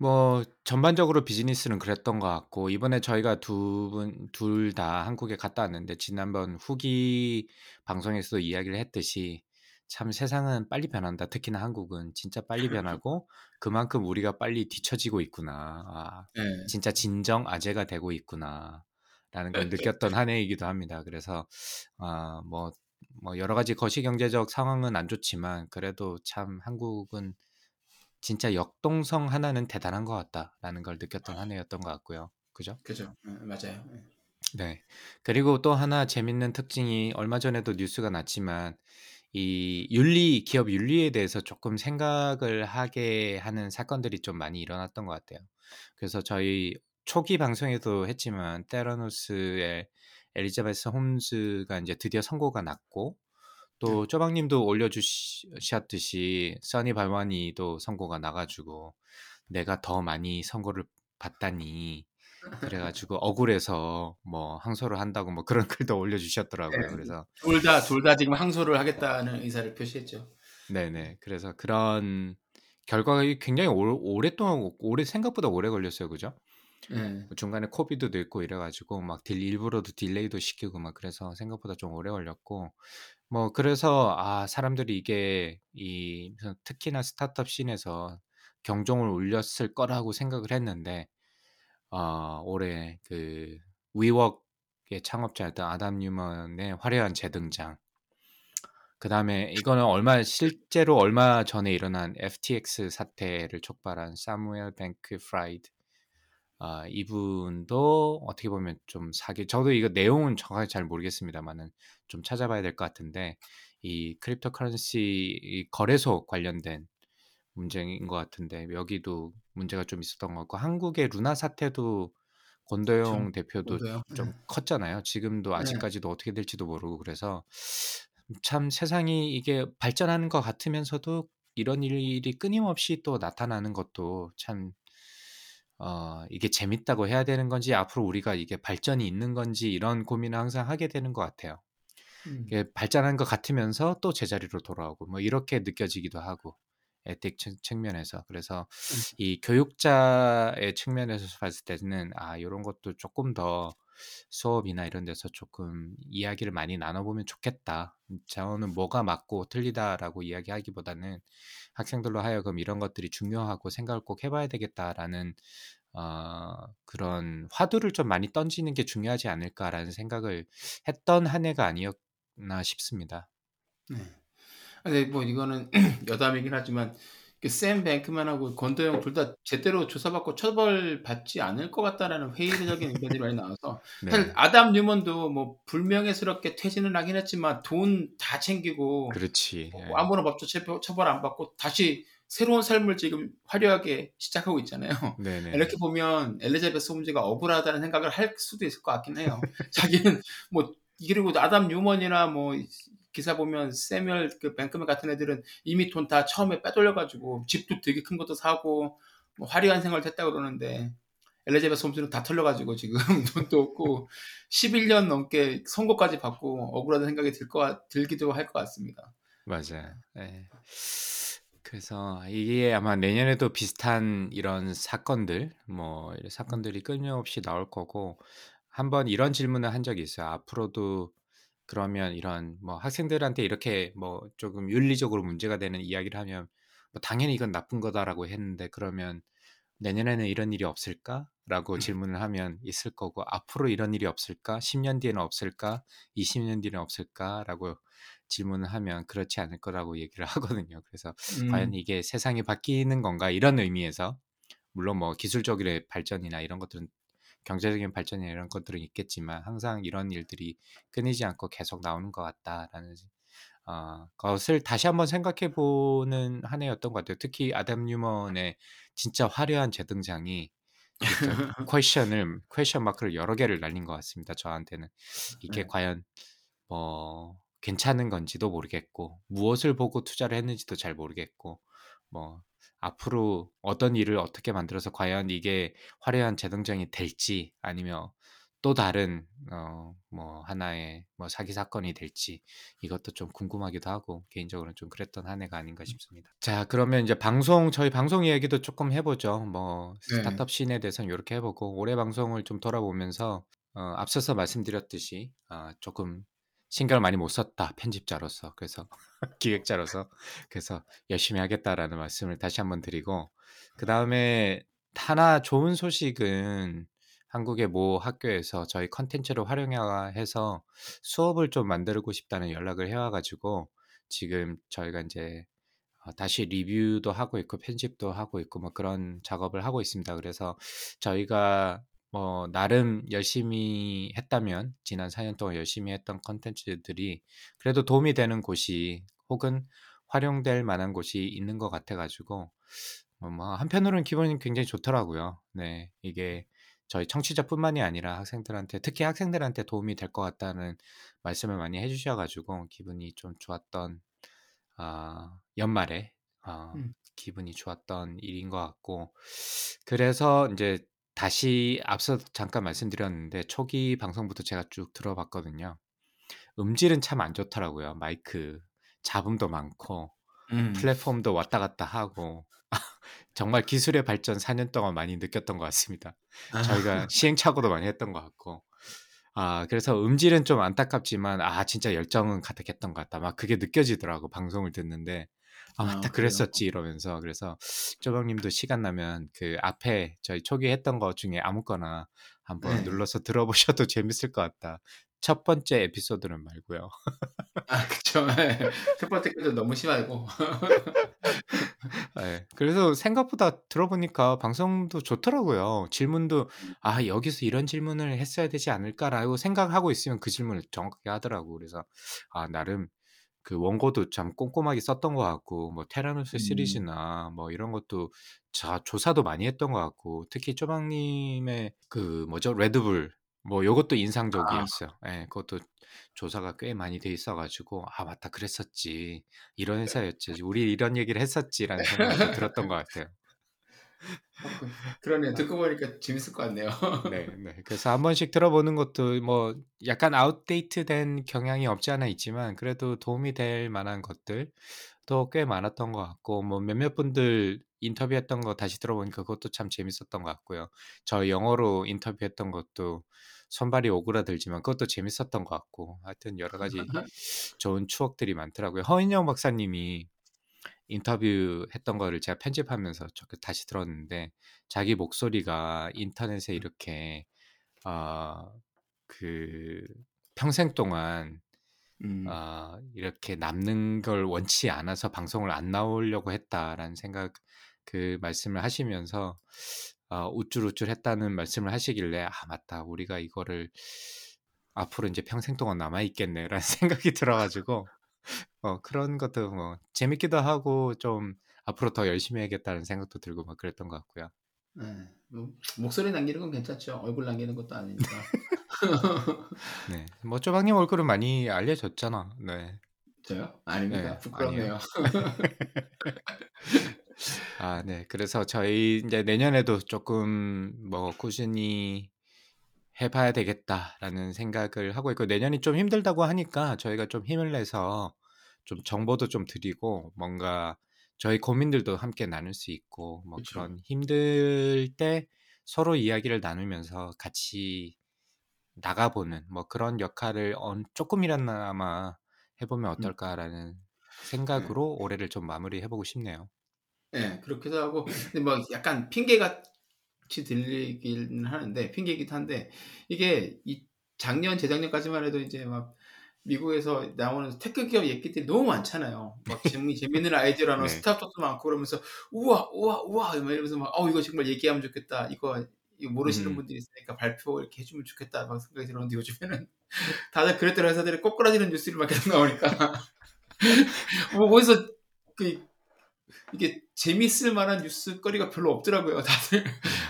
뭐 전반적으로 비즈니스는 그랬던 것 같고 이번에 저희가 두 분 둘 다 한국에 갔다 왔는데 지난번 후기 방송에서도 이야기를 했듯이 참 세상은 빨리 변한다. 특히나 한국은 진짜 빨리 변하고 그만큼 우리가 빨리 뒤처지고 있구나. 아 예. 진짜 진정 아재가 되고 있구나 라는 걸 느꼈던 한 해이기도 합니다. 그래서 아뭐뭐 여러 가지 거시 경제적 상황은 안 좋지만 그래도 참 한국은 진짜 역동성 하나는 대단한 것 같다라는 걸 느꼈던 한 해였던 것 같고요. 그죠? 그죠. 예, 맞아요. 예. 네. 그리고 또 하나 재밌는 특징이 얼마 전에도 뉴스가 났지만 이 윤리 기업 윤리에 대해서 조금 생각을 하게 하는 사건들이 좀 많이 일어났던 것 같아요. 그래서 저희 초기 방송에도 했지만 테라노스의 엘리자베스 홈즈가 인제 드디어 선고가 났고 네. 또 쪼박 님도 올려주시 셨듯이 써니 발와니도 선고가 나 가지고 "내가 더 많이 선고를 받다니." 그래 가지고 <laughs> 억울해서 뭐 항소를 한다고 뭐 그런 <laughs> 글도 올려주셨더라고요. 네. 그래서 둘 다 둘 다 지금 항소를 하겠다는 의사를 표시했죠. 네네. 그래서 그런 결과가 이 굉장히 오 오랫동안 오래 생각보다 오래 걸렸어요. 그죠? 예. 중간에 COVID도 있고 이래 가지고 막 딜 일부러도 delay도 시키고 막 그래서 생각보다 좀 오래 걸렸고 뭐 그래서 아 사람들이 이게 이 특히나 스타트업 scene에서 경종을 울렸을 거라고 생각을 했는데 아 올해 그 위웍의 창업자였던 아담 뉴먼의 화려한 재등장 그 다음에 이거는 얼마 실제로 얼마 전에 일어난 FTX 사태를 촉발한 사무엘 뱅크 프라이드 아 이분도 어떻게 보면 좀 사기 저도 이거 내용은 정확하게 잘 모르겠습니다마는 좀 찾아봐야 될 것 같은데 이 cryptocurrency 이 거래소 관련된 문제인 것 같은데 여기도 문제가 좀 있었던 것 같고 한국의 루나 사태도 권도형 대표도 권도형. 좀 네. 컸잖아요. 지금도 네. 아직까지도 어떻게 될지도 모르고 그래서 참 세상이 이게 발전하는 것 같으면서도 이런 일이 끊임없이 또 나타나는 것도 참 어, 이게 재밌다고 해야 되는 건지 앞으로 우리가 이게 발전이 있는 건지 이런 고민을 항상 하게 되는 것 같아요. 음. 발전한 것 같으면서 또 제자리로 돌아오고 뭐 이렇게 느껴지기도 하고 에틱 측- 측면에서 그래서 음. 이 교육자의 측면에서 봤을 때는 아 이런 것도 조금 더 수업이나 이런 데서 조금 이야기를 많이 나눠보면 좋겠다. 저는 뭐가 맞고 틀리다라고 이야기하기보다는 학생들로 하여금 이런 것들이 중요하고 생각을 꼭 해봐야 되겠다라는 어, 그런 화두를 좀 많이 던지는 게 중요하지 않을까라는 생각을 했던 한 해가 아니었나 싶습니다. 네. 근데 뭐 이거는 <clears throat> 여담이긴 하지만 그 샘 뱅크만하고 권도영 둘 다 제대로 조사받고 처벌받지 않을 것 같다라는 회의적인 의견들이 많이 나와서 <laughs> 네, 사실 아담 뉴먼도 뭐 불명예스럽게 퇴진을 하긴 했지만 돈 다 챙기고 그렇지. 뭐 예. 아무런 법적 처벌 안 받고 다시 새로운 삶을 지금 화려하게 시작하고 있잖아요. 네네. 이렇게 보면 엘리자베스 홈즈가 억울하다는 생각을 할 수도 있을 것 같긴 해요. <laughs> 자기는 뭐 그리고 아담 뉴먼이나 뭐 기사 보면 세뮤얼 그 뱅크맨 같은 애들은 이미 돈 다 처음에 빼돌려가지고 집도 되게 큰 것도 사고 뭐 화려한 생활을 했다 고 그러는데 엘리자베스 홈즈는 다 털려가지고 지금 <laughs> 돈도 없고 11년 넘게 선고까지 받고 억울하다는 생각이 들 것, 들기도 할 것 같습니다. 맞아요. 예. 그래서 이게 아마 내년에도 비슷한 이런 사건들, 뭐 이런 사건들이 끊임없이 나올 거고 한번 이런 질문을 한 적이 있어요. 앞으로도 그러면 이런 뭐 학생들한테 이렇게 뭐 조금 윤리적으로 문제가 되는 이야기를 하면 뭐 당연히 이건 나쁜 거다라고 했는데 그러면 내년에는 이런 일이 없을까?라고 질문을 하면 있을 거고 앞으로 이런 일이 없을까? 10년 뒤에는 없을까? 20년 뒤에는 없을까?라고 질문을 하면 그렇지 않을 거라고 얘기를 <laughs> 하거든요. 그래서 음, 과연 이게 세상이 바뀌는 건가 이런 의미에서 물론 뭐 기술적인 발전이나 이런 것들은 경제적인 발전이나 이런 것들은 있겠지만 항상 이런 일들이 끊이지 않고 계속 나오는 것 같다라는 어, 것을 다시 한번 생각해 보는 한 해였던 것 같아요. 특히 아담 뉴먼의 진짜 화려한 재등장이 question을 question mark를 여러 개를 날린 것 같습니다. 저한테는 이게 네. 과연 뭐 괜찮은 건지도 모르겠고 무엇을 보고 투자를 했는지도 잘 모르겠고 뭐 앞으로 어떤 일을 어떻게 만들어서 과연 이게 화려한 재등장이 될지 아니면 또 다른 어 뭐 하나의 뭐 사기 사건이 될지 이것도 좀 궁금하기도 하고 개인적으로는 좀 그랬던 한 해가 아닌가 싶습니다. 자 그러면 이제 방송 저희 방송 이야기도 조금 해보죠. 뭐 네. 스타트업 씬에 대해서는 이렇게 해보고 올해 방송을 좀 돌아보면서 어, 앞서서 말씀드렸듯이 아, 조금 신경을 많이 못 썼다 편집자로서 그래서 <laughs> 기획자로서 그래서 열심히 하겠다라는 말씀을 다시 한번 드리고 그 다음에 하나 좋은 소식은 한국의 모 학교에서 저희 컨텐츠를 활용해서 수업을 좀 만들고 싶다는 연락을 해와가지고 지금 저희가 이제 어, 다시 리뷰도 하고 있고 편집도 하고 있고 뭐 그런 작업을 하고 있습니다. 그래서 저희가 뭐 나름 열심히 했다면 지난 4년 동안 열심히 했던 컨텐츠들이 그래도 도움이 되는 곳이 혹은 활용될 만한 곳이 있는 것 같아가지고 어, 뭐 한편으로는 기분이 굉장히 좋더라고요. 네, 이게 저희 청취자뿐만이 아니라 학생들한테 특히 학생들한테 도움이 될 것 같다는 말씀을 많이 해주셔가지고 기분이 좀 좋았던 아, 연말에 어, 음. 기분이 좋았던 일인 것 같고 그래서 이제 다시 앞서 잠깐 말씀드렸는데 초기 방송부터 제가 쭉 들어봤거든요. 음질은 참 안 좋더라고요. 마이크 잡음도 많고 음. 플랫폼도 왔다 갔다 하고 <laughs> 정말 기술의 발전 4년 동안 많이 느꼈던 것 같습니다. 아. 저희가 <laughs> 시행착오도 많이 했던 것 같고 아 그래서 음질은 좀 안타깝지만 아 진짜 열정은 가득했던 것 같다. 막 그게 느껴지더라고 방송을 듣는데 아 아, 맞다 그래요? 그랬었지 이러면서 그래서 쪼박님도 시간 나면 그 앞에 저희 초기 했던 거 중에 아무거나 한번 네. 눌러서 들어보셔도 <laughs> 재밌을 것 같다. 첫 번째 에피소드는 말고요. 아, <laughs> 그쵸. 네. 첫 번째 것도 너무 심하고. 예. 그래서 생각보다 들어보니까 방송도 좋더라고요. 질문도 아 여기서 이런 질문을 했어야 되지 않을까라고 생각하고 있으면 그 질문을 정확하게 하더라고. 그래서 아 나름 그 원고도 참 꼼꼼하게 썼던 것 같고 뭐 테라노스 음. 시리즈나 뭐 이런 것도 자 조사도 많이 했던 것 같고 특히 쪼박님의 그 뭐죠 레드불 뭐 요것도 아. 인상적이었어요. 예, 그것도 조사가 꽤 많이 돼 있어 가지고 '아 맞다. 그랬었지. 이런 네. 회사였지. 우리 이런 얘기를 했었지.'라는 생각이 좀 들었던 것 같아요. 어 <laughs> 그 그러네요. 듣고 보니까 재밌을 것 같네요. 네 <laughs> 네. 그래서 한 번씩 들어보는 것도 뭐 약간 아웃데이트된 경향이 없지 않아 있지만 그래도 도움이 될 만한 것들도 꽤 많았던 것 같고 뭐 몇몇 분들 인터뷰했던 거 다시 들어보니까 그것도 참 재밌었던 것 같고요. 저 영어로 인터뷰했던 것도 손발이 오그라들지만 그것도 재밌었던 것 같고 하여튼 여러 가지 <laughs> 좋은 추억들이 많더라고요. 허인영 박사님이 인터뷰했던 거를 제가 편집하면서 다시 들었는데 자기 목소리가 인터넷에 이렇게 어그 평생 동안 음. 어 이렇게 남는 걸 원치 않아서 방송을 안 나오려고 했다라는 생각 그 말씀을 하시면서 어 우쭐우쭐했다는 말씀을 하시길래 '아 맞다. 우리가 이거를 앞으로 인제 평생 동안 남아 있겠네.'라는 <laughs> 생각이 들어 가지고 어 그런 것도 뭐 재밌기도 하고 좀 '앞으로 더 열심히 해야겠다.'는 생각도 들고 막 그랬던 것 같고요. 예. 뭐 목소리 남기는 건 괜찮죠. 얼굴 남기는 것도 아니니까. <laughs> 네. 뭐 쪼박님 얼굴은 많이 알려졌잖아. 네. 저요? 아닙니다. 네. 부끄럽네요. <laughs> 아 네. 그래서 저희 인제 '내년에도 쪼끔 뭐 꾸준히 해 봐야 되겠다.'라는 생각을 하고 있고 내년이 좀 힘들다고 하니까 저희가 좀 힘을 내서 좀 정보도 좀 드리고 뭔가 저희 고민들도 함께 나눌 수 있고 뭐 그쵸. 그런 힘들 때 서로 이야기를 나누면서 같이 나가보는 뭐 그런 역할을 언 '쪼끔이나마 해 보면 음. 어떨까.'라는 네. 생각으로 올해를 좀 마무리해 보고 싶네요. 예. 그렇기도 하고 근데 뭐 약간 핑계 같이 들리기는 하는데 핑계이기도 한데 이게 이 작년 재작년까지만 해도 이제 막 미국에서 나오는 tech 기업 얘기들이 너무 많잖아요. 막 <laughs> 재미 재밌는 아이디어로 하는 네. 스타트업도 많고 그러면서 "우와, 우와, 우와." 막 이러면서 막 "어 이거 정말 얘기하면 좋겠다. 이거 이거 모르시는 음. 분들이 있으니까 발표 이렇게 해 주면 좋겠다." 막 생각이 들었는데 요즘에는 <laughs> 다들 그랬던 회사들이 꼬꾸라지는 뉴스들이 막 계속 나오니까 <laughs> 뭐 어디서 그 이게 재밌을 만한 뉴스거리가 별로 없더라고요. 다들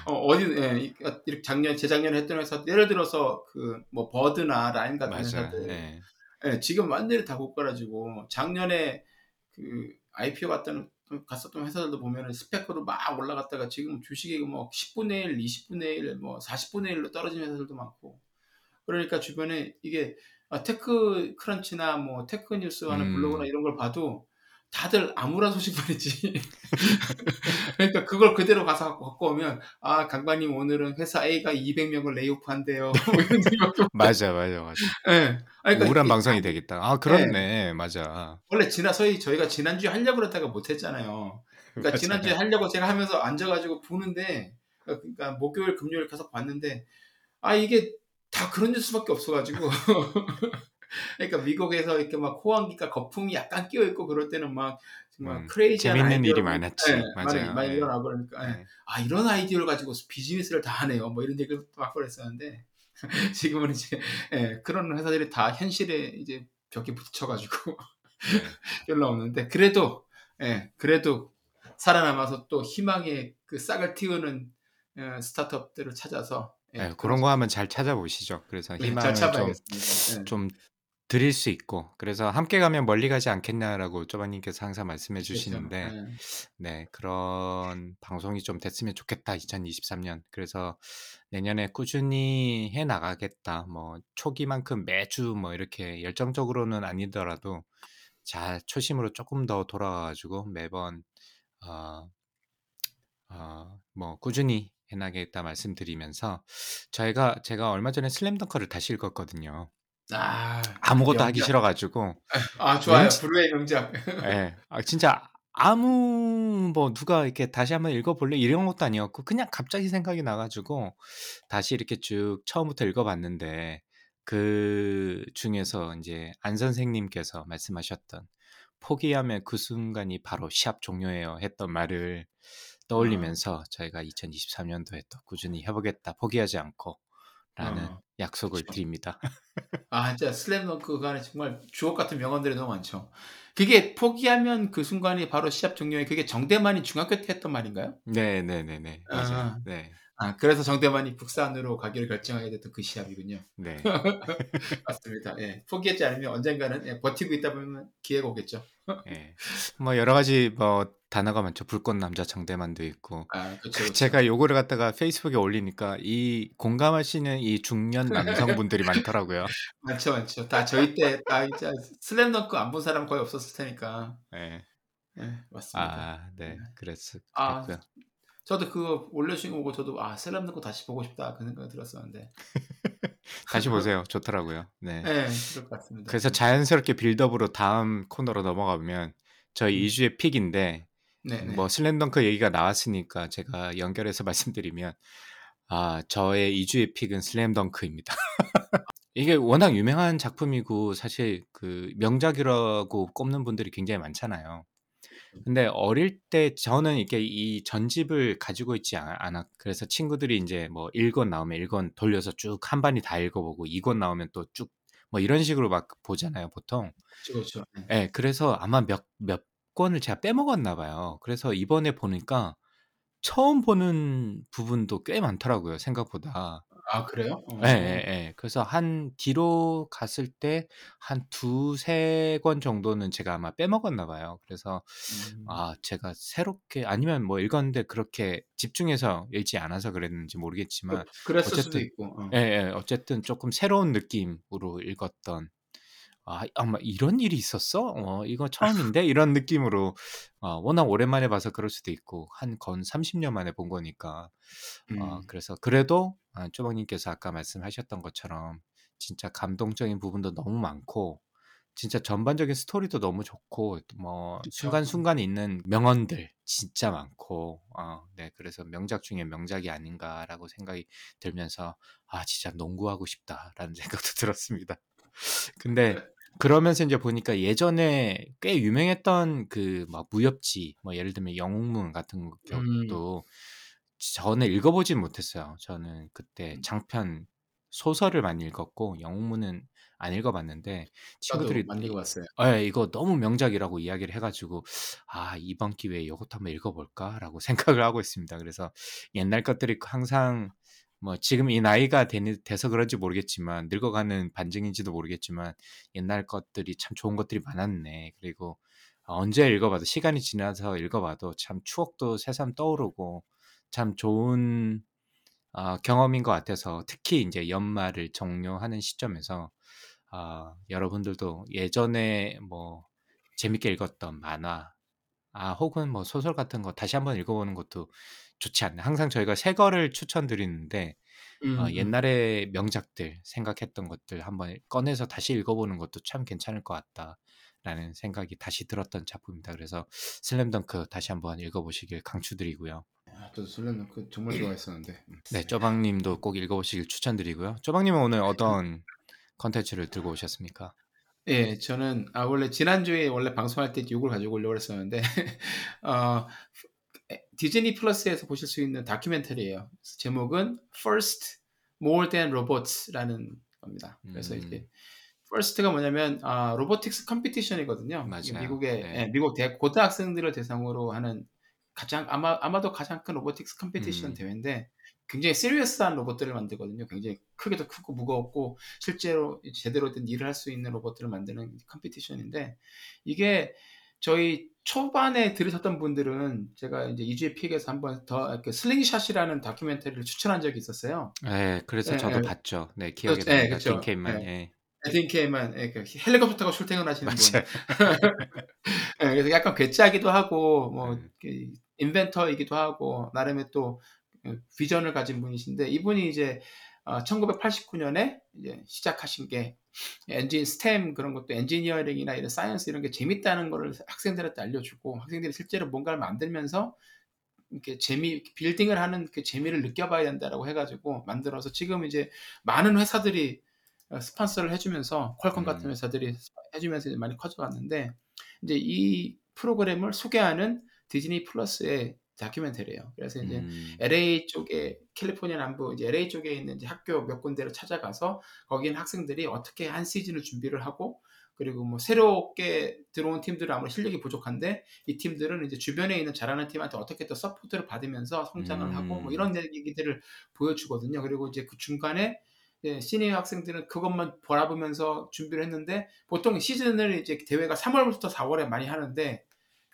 어 어디 예. 이어 이렇게 작년 재작년에 했던 회사 예를 들어서 그 뭐 버드나 라임 같은 맞아요. 회사들 예. 예. 지금 완전히 다 고꾸라지고 작년에 그 IPO 갔던 갔었던 회사들도 보면은 SPAC으로 막 올라갔다가 지금 주식이 뭐 10분의 1, 20분의 1, 뭐 40분의 1로 떨어진 회사들도 많고 그러니까 주변에 이게 아 TechCrunch나 뭐 tech 뉴스 하는 블로그나 음. 이런 걸 봐도 다들 암울한 소식만 있지. <laughs> 그러니까 그걸 그대로 가서 갖고 오면 "아 강박님 오늘은 회사 A가 200명을 layoff한대요." <laughs> 뭐 <laughs> 맞아, 맞아, 맞아. 예. 아니 그러니까 우울한 이게 방송이 아 되겠다. 아 예. 그렇네. 맞아. 원래 지난 저희 저희가 지난주에 하려고 그러다가 못 했잖아요. 그러니까 지난주에. 하려고 제가 하면서 앉아 가지고 보는데 어 그러니까 목요일, 금요일 계속 봤는데 아 이게 다 그런 뉴스밖에 없어 가지고 그러니까 미국에서 이렇게 막 호황기가 거품이 약간 끼어 있고 그럴 때는 막 정말 음. 크레이지한 재밌는 일이 아이디어로 많았지. 예. 많이 맞아요. 많이 예. 일어나고 그러니까 예. 예. '아 이런 아이디어를 가지고 비즈니스를 다 하네요.' 뭐 이런 얘기를 막 그랬었는데 <laughs> 지금은 이제 예. 그런 회사들이 다 현실에 이제 벽에 부딪혀 가지고 네. <laughs> 없는데 그래도 예. 그래도 살아남아서 또 희망의 그 싹을 틔우는 어 스타트업들을 찾아서 예. 예. 그런 거 한번 잘 찾아보시죠. 그래서 네. 잘 희망을 좀 찾아봐야겠습니다. 예. 좀 드릴 수 있고 그래서 "함께 가면 멀리 가지 않겠냐."라고 쪼박님께서 항상 말씀해 그렇죠. 주시는데 예. 네 그런 방송이 좀 됐으면 좋겠다 2023 년. 그래서 '내년에 꾸준히 해 나가겠다.' 뭐 초기만큼 매주 뭐 이렇게 열정적으로는 아니더라도 잘 초심으로 쪼끔 더 돌아가 가지고 매번 어 어 뭐 "꾸준히 해 나가겠다." 말씀드리면서 저희가 제가 얼마 전에 슬램덩크를 다시 읽었거든요. 아. 아무것도 하기 명작. 싫어 가지고 아 좋아요. 왠지 불후의 명작. 예. 아 진짜 아무 뭐 누가 이렇게 "다시 한번 읽어 볼래?" 이런 것도 아니었고 그냥 갑자기 생각이 나 가지고 다시 이렇게 쭉 처음부터 읽어 봤는데 그 중에서 인제 안 선생님께서 말씀하셨던 "포기하면 그 순간이 바로 시합 종료예요." 했던 말을 아. 떠올리면서 저희가 2023년도에 또 '꾸준히 해 보겠다. 포기하지 않고.' 어, 약속을 그쵸. 드립니다. <laughs> 아 진짜 슬램덩크 그 안에 정말 주옥 같은 명언들이 너무 많죠. 그게 포기하면 그 순간이 바로 시합 종료에 그게 정대만이 중학교 때 했던 말인가요? 네, 네, 네, 네. 맞아요. 아. 네. 아 그래서 정대만이 북산으로 가기를 결정하게 됐던 그 시합이군요. 네. <laughs> 맞습니다. 예. 포기하지 않으면 언젠가는 예, 버티고 있다 보면 기회가 오겠죠. 예. 뭐 여러 가지 뭐 단어가 많죠. 불꽃 남자 정대만도 있고. 아 그렇죠. 그 그렇죠. 제가 요거를 갖다가 페이스북에 올리니까 이 공감하시는 이 중년 남성분들이 많더라고요. <laughs> 많죠, 많죠. 다 저희 때 다 진짜 슬램덩크 안 본 사람 거의 없었을 테니까. 예. 예, 맞습니다. 아, 네. 네. 그랬을 아, 그랬고요. 저도 그거 올려주신 거 보고 저도 아 슬램덩크 다시 보고 싶다 그 생각이 들었었는데. <laughs> 다시 보세요. 좋더라고요. 네. 예, 그럴 것 같습니다. 그래서 자연스럽게 빌드업으로 다음 코너로 넘어가면 저희 음. 2주의 픽인데 네, 네. 뭐 슬램덩크 얘기가 나왔으니까 제가 연결해서 <laughs> 말씀드리면 아 저의 2주의 픽은 슬램덩크입니다. <laughs> 이게 워낙 유명한 작품이고 사실 그 명작이라고 꼽는 분들이 굉장히 많잖아요. 근데 어릴 때 저는 이렇게 이 전집을 가지고 있지 않- 않아. 그래서 친구들이 이제 뭐 1권 나오면 1권 돌려서 쭉 한 반이 다 읽어보고 2권 나오면 또 쭉 뭐 이런 식으로 막 보잖아요, 보통. 그렇죠, 그렇죠. 예. 예, 그래서 아마 몇, 몇 권을 제가 빼먹었나 봐요. 그래서 이번에 보니까 처음 보는 부분도 꽤 많더라고요, 생각보다. 아 그래요? 어. 예, 예, 예. 그래서 한 뒤로 갔을 때 한 두세 권 정도는 제가 아마 빼먹었나 봐요. 그래서 음. 아, 제가 새롭게 아니면 뭐 읽었는데 그렇게 집중해서 읽지 않아서 그랬는지 모르겠지만 그, 랬을 수도 어쨌든 있고. 어. 예, 예. 어쨌든 조금 새로운 느낌으로 읽었던 아, 아마 이런 일이 있었어? 어, 이거 <laughs> 처음인데? 이런 느낌으로 어, 워낙 오랜만에 봐서 그럴 수도 있고 한 건 30년 만에 본 거니까 어, 음. 그래서 그래도 아, 쪼박님께서 아까 말씀하셨던 것처럼 진짜 감동적인 부분도 너무 많고 진짜 전반적인 스토리도 너무 좋고 뭐 그쵸. 순간순간 있는 명언들 진짜 많고 어, 네 그래서 명작 중에 명작이 아닌가라고 생각이 들면서 아 진짜 농구하고 싶다라는 <laughs> 생각도 들었습니다. 근데 그러면서 이제 보니까 예전에 꽤 유명했던 그 막 무협지 뭐 예를 들면 영웅문 같은 음. 것도 저는 읽어보진 못했어요. 저는 그때 음. 장편 소설을 많이 읽었고 영웅문은 안 읽어봤는데 친구들이 많이 읽어봤어요. 예, 이거 너무 명작이라고 이야기를 해가지고 아 이번 기회에 이것도 한번 읽어볼까라고 <laughs> 생각을 하고 있습니다. 그래서 옛날 것들이 항상 뭐 지금 이 나이가 되니, 돼서 그런지 모르겠지만 늙어가는 반증인지도 모르겠지만 옛날 것들이 참 좋은 것들이 많았네. 그리고 언제 읽어봐도 시간이 지나서 읽어봐도 참 추억도 새삼 떠오르고 참 좋은 아, 경험인 것 같아서 특히 이제 연말을 종료하는 시점에서 아, 여러분들도 예전에 뭐 재밌게 읽었던 만화 아, 혹은 뭐 소설 같은 거 다시 한번 읽어보는 것도 좋지 않나. 항상 저희가 새 거를 추천드리는데 음, 어, 음. 옛날의 명작들 생각했던 것들 한번 꺼내서 다시 읽어보는 것도 참 괜찮을 것 같다라는 생각이 다시 들었던 작품입니다. 그래서 슬램덩크 다시 한번 읽어보시길 강추드리고요. 아, 저도 슬램덩크 정말 좋아했었는데. 음. <clears throat> 네, 쪼박님도 꼭 읽어보시길 추천드리고요. 쪼박님은 오늘 어떤 컨텐츠를 들고 오셨습니까? 예, 저는 아 원래 지난주에 원래 방송할 때 이걸 가지고 오려고 했었는데 <laughs> 어, 디즈니 플러스에서 보실 수 있는 다큐멘터리예요. 제목은 First More Than Robots라는 겁니다. 그래서 음. 이제 First가 뭐냐면 아, robotics competition이거든요. 맞아요. 미국의 네. 예, 미국 대 고등학생들을 대상으로 하는 가장 아마 아마도 가장 큰 robotics competition 음. 대회인데 굉장히 serious한 로봇들을 만들거든요. 굉장히 크게도 크고 무겁고 실제로 제대로 된 일을 할 수 있는 로봇들을 만드는 competition인데 이게 저희 초반에 들으셨던 분들은 제가 이제 이주의 픽에서 한번 더 슬링샷이라는 다큐멘터리를 추천한 적이 있었어요. 네, 그래서 예, 저도 예. 봤죠. 네, 기억에 그렇죠. 예, 납니다. 그렇죠. 딘케이만. 예. 예. 에딘 케이만 예, 그 헬리콥터 타고 출퇴근하시는 분. <laughs> 예, 그래서 약간 괴짜기도 하고 뭐 음. 그 인벤터이기도 하고 나름의 또 비전을 가진 분이신데 이분이 이제 어, 1989년에 이제 시작하신 게 엔진 STEM 그런 것도 엔지니어링이나 이런 사이언스 이런 게 재밌다는 거를 학생들한테 알려주고 학생들이 실제로 뭔가를 만들면서 이렇게 재미 building을 하는 그 재미를 느껴봐야 된다라고 해가지고 만들어서 지금 이제 많은 회사들이 어, 스폰서를 해주면서 퀄컴 음. 같은 회사들이 해주면서 이제 많이 커져갔는데 이제 이 프로그램을 소개하는 디즈니 플러스의 다큐멘터리예요. 그래서 이제 음. LA 쪽에 캘리포니아 남부 이제 LA 쪽에 있는 이제 학교 몇 군데를 찾아가서 거기는 학생들이 어떻게 한 시즌을 준비를 하고 그리고 뭐 새롭게 들어온 팀들은 아무래도 실력이 부족한데 이 팀들은 이제 주변에 있는 잘하는 팀한테 어떻게 또 support를 받으면서 성장을 음. 하고 뭐 이런 얘기들을 보여주거든요. 그리고 이제 그 중간에 예, 시니어 학생들은 그것만 바라보면서 준비를 했는데 보통 시즌을 이제 대회가 3월부터 4월에 많이 하는데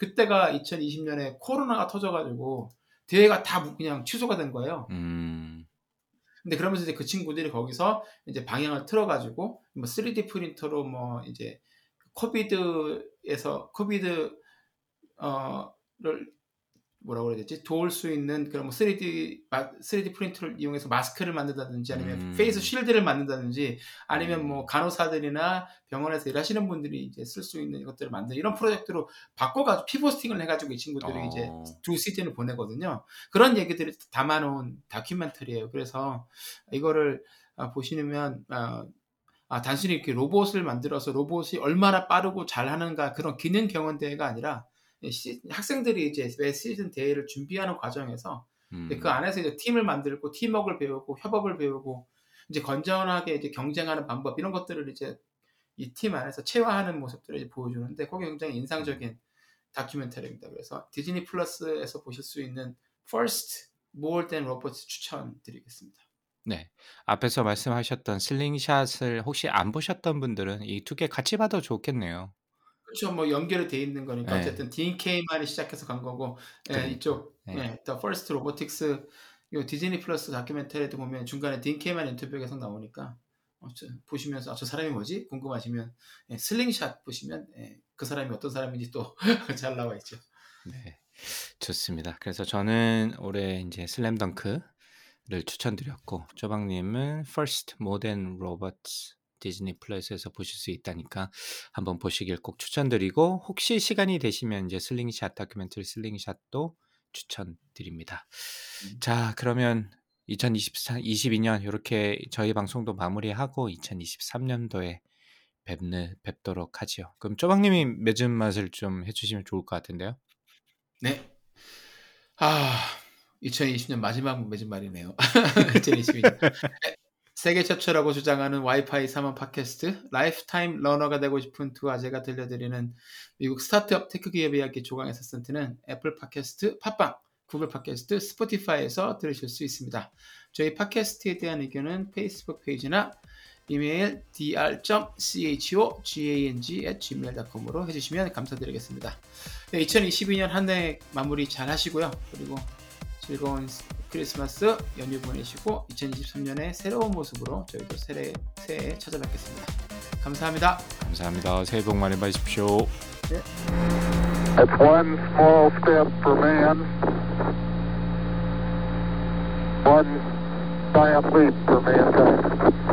그때가 2020년에 코로나가 터져가지고 대회가 다 그냥 취소가 된 거예요. 음. 근데 그러면서 이제 그 친구들이 거기서 이제 방향을 틀어가지고 뭐 3D 프린터로 뭐 이제 COVID에서 COVID 어를 뭐라고 그래야 되지 도울 수 있는 그런 뭐 3D 마- 3D 프린터를 이용해서 마스크를 만든다든지 아니면 음. face shield를 만든다든지 아니면 음. 뭐 간호사들이나 병원에서 일하시는 분들이 이제 쓸 수 있는 것들을 만든 이런 프로젝트로 바꿔가지고 pivoting을 해가지고 이 친구들이 어. 이제 두 시즌을 보내거든요. 그런 얘기들을 담아놓은 다큐멘터리예요. 그래서 이거를 아, 보시면 아, 아, 단순히 이렇게 로봇을 만들어서 로봇이 얼마나 빠르고 잘하는가 그런 기능 경연 대회가 아니라 시- 학생들이 이제 매 시즌 대회를 준비하는 과정에서 음. 그 안에서 이제 팀을 만들고 팀워크를 배우고 협업을 배우고 이제 건전하게 이제 경쟁하는 방법 이런 것들을 이제 이 팀 안에서 체화하는 모습들을 이제 보여주는데 그게 굉장히 인상적인 다큐멘터리입니다. 그래서 디즈니 플러스에서 보실 수 있는 First More Than Robots 추천드리겠습니다. 네. 앞에서 말씀하셨던 슬링샷을 혹시 안 보셨던 분들은 이 두 개 같이 봐도 좋겠네요. 그렇죠. 뭐 연결이 돼 있는 거니까 네. 어쨌든 DK만이 시작해서 간 거고 예. 이쪽 네. 예, The First Robotics 요 디즈니 플러스 다큐멘터리도 보면 중간에 DK만 인터뷰 계속 나오니까 보시면서 아, 저 사람이 뭐지 궁금하시면 예, 슬링샷 보시면 예, 그 사람이 어떤 사람인지 또 <laughs> 잘 나와 있죠. 네. 좋습니다. 그래서 저는 올해 이제 슬램덩크를 추천드렸고 쪼박님은 First Modern Robots 디즈니 플러스에서 보실 수 있다니까 한번 보시길 꼭 추천드리고 혹시 시간이 되시면 이제 슬링샷 다큐멘터리 슬링샷도 추천드립니다. 음. 자, 그러면 2024, 22년 이렇게 저희 방송도 마무리하고 2023년도에 뵙는 뵙도록 하지요. 그럼 쪼박님이 맺음말을 좀 해주시면 좋을 것 같은데요. 네. 아, 2020년 마지막 맺음말이네요. 2022년. 네, 세계 최초라고 주장하는 와이파이 3원 팟캐스트 lifetime learner가 되고 싶은 두 아재가 들려드리는 미국 스타트업 tech 기업 이야기 조강 에서 센트는 애플 팟캐스트, 팟빵, 구글 팟캐스트, 스포티파이에서 들으실 수 있습니다. 저희 팟캐스트에 대한 의견은 페이스북 페이지나 이메일 dr.chogang@gmail.com으로 해주시면 감사드리겠습니다. 네, 2022년 한 해 마무리 잘 하시고요. 그리고 즐거운 크리스마스 연휴 보내시고 2023년에 새로운 모습으로 저희도 새해, 새해 찾아뵙겠습니다. 감사합니다. 감사합니다. 새해 복 많이 받으십시오. It's one small step for man, one giant leap for mankind.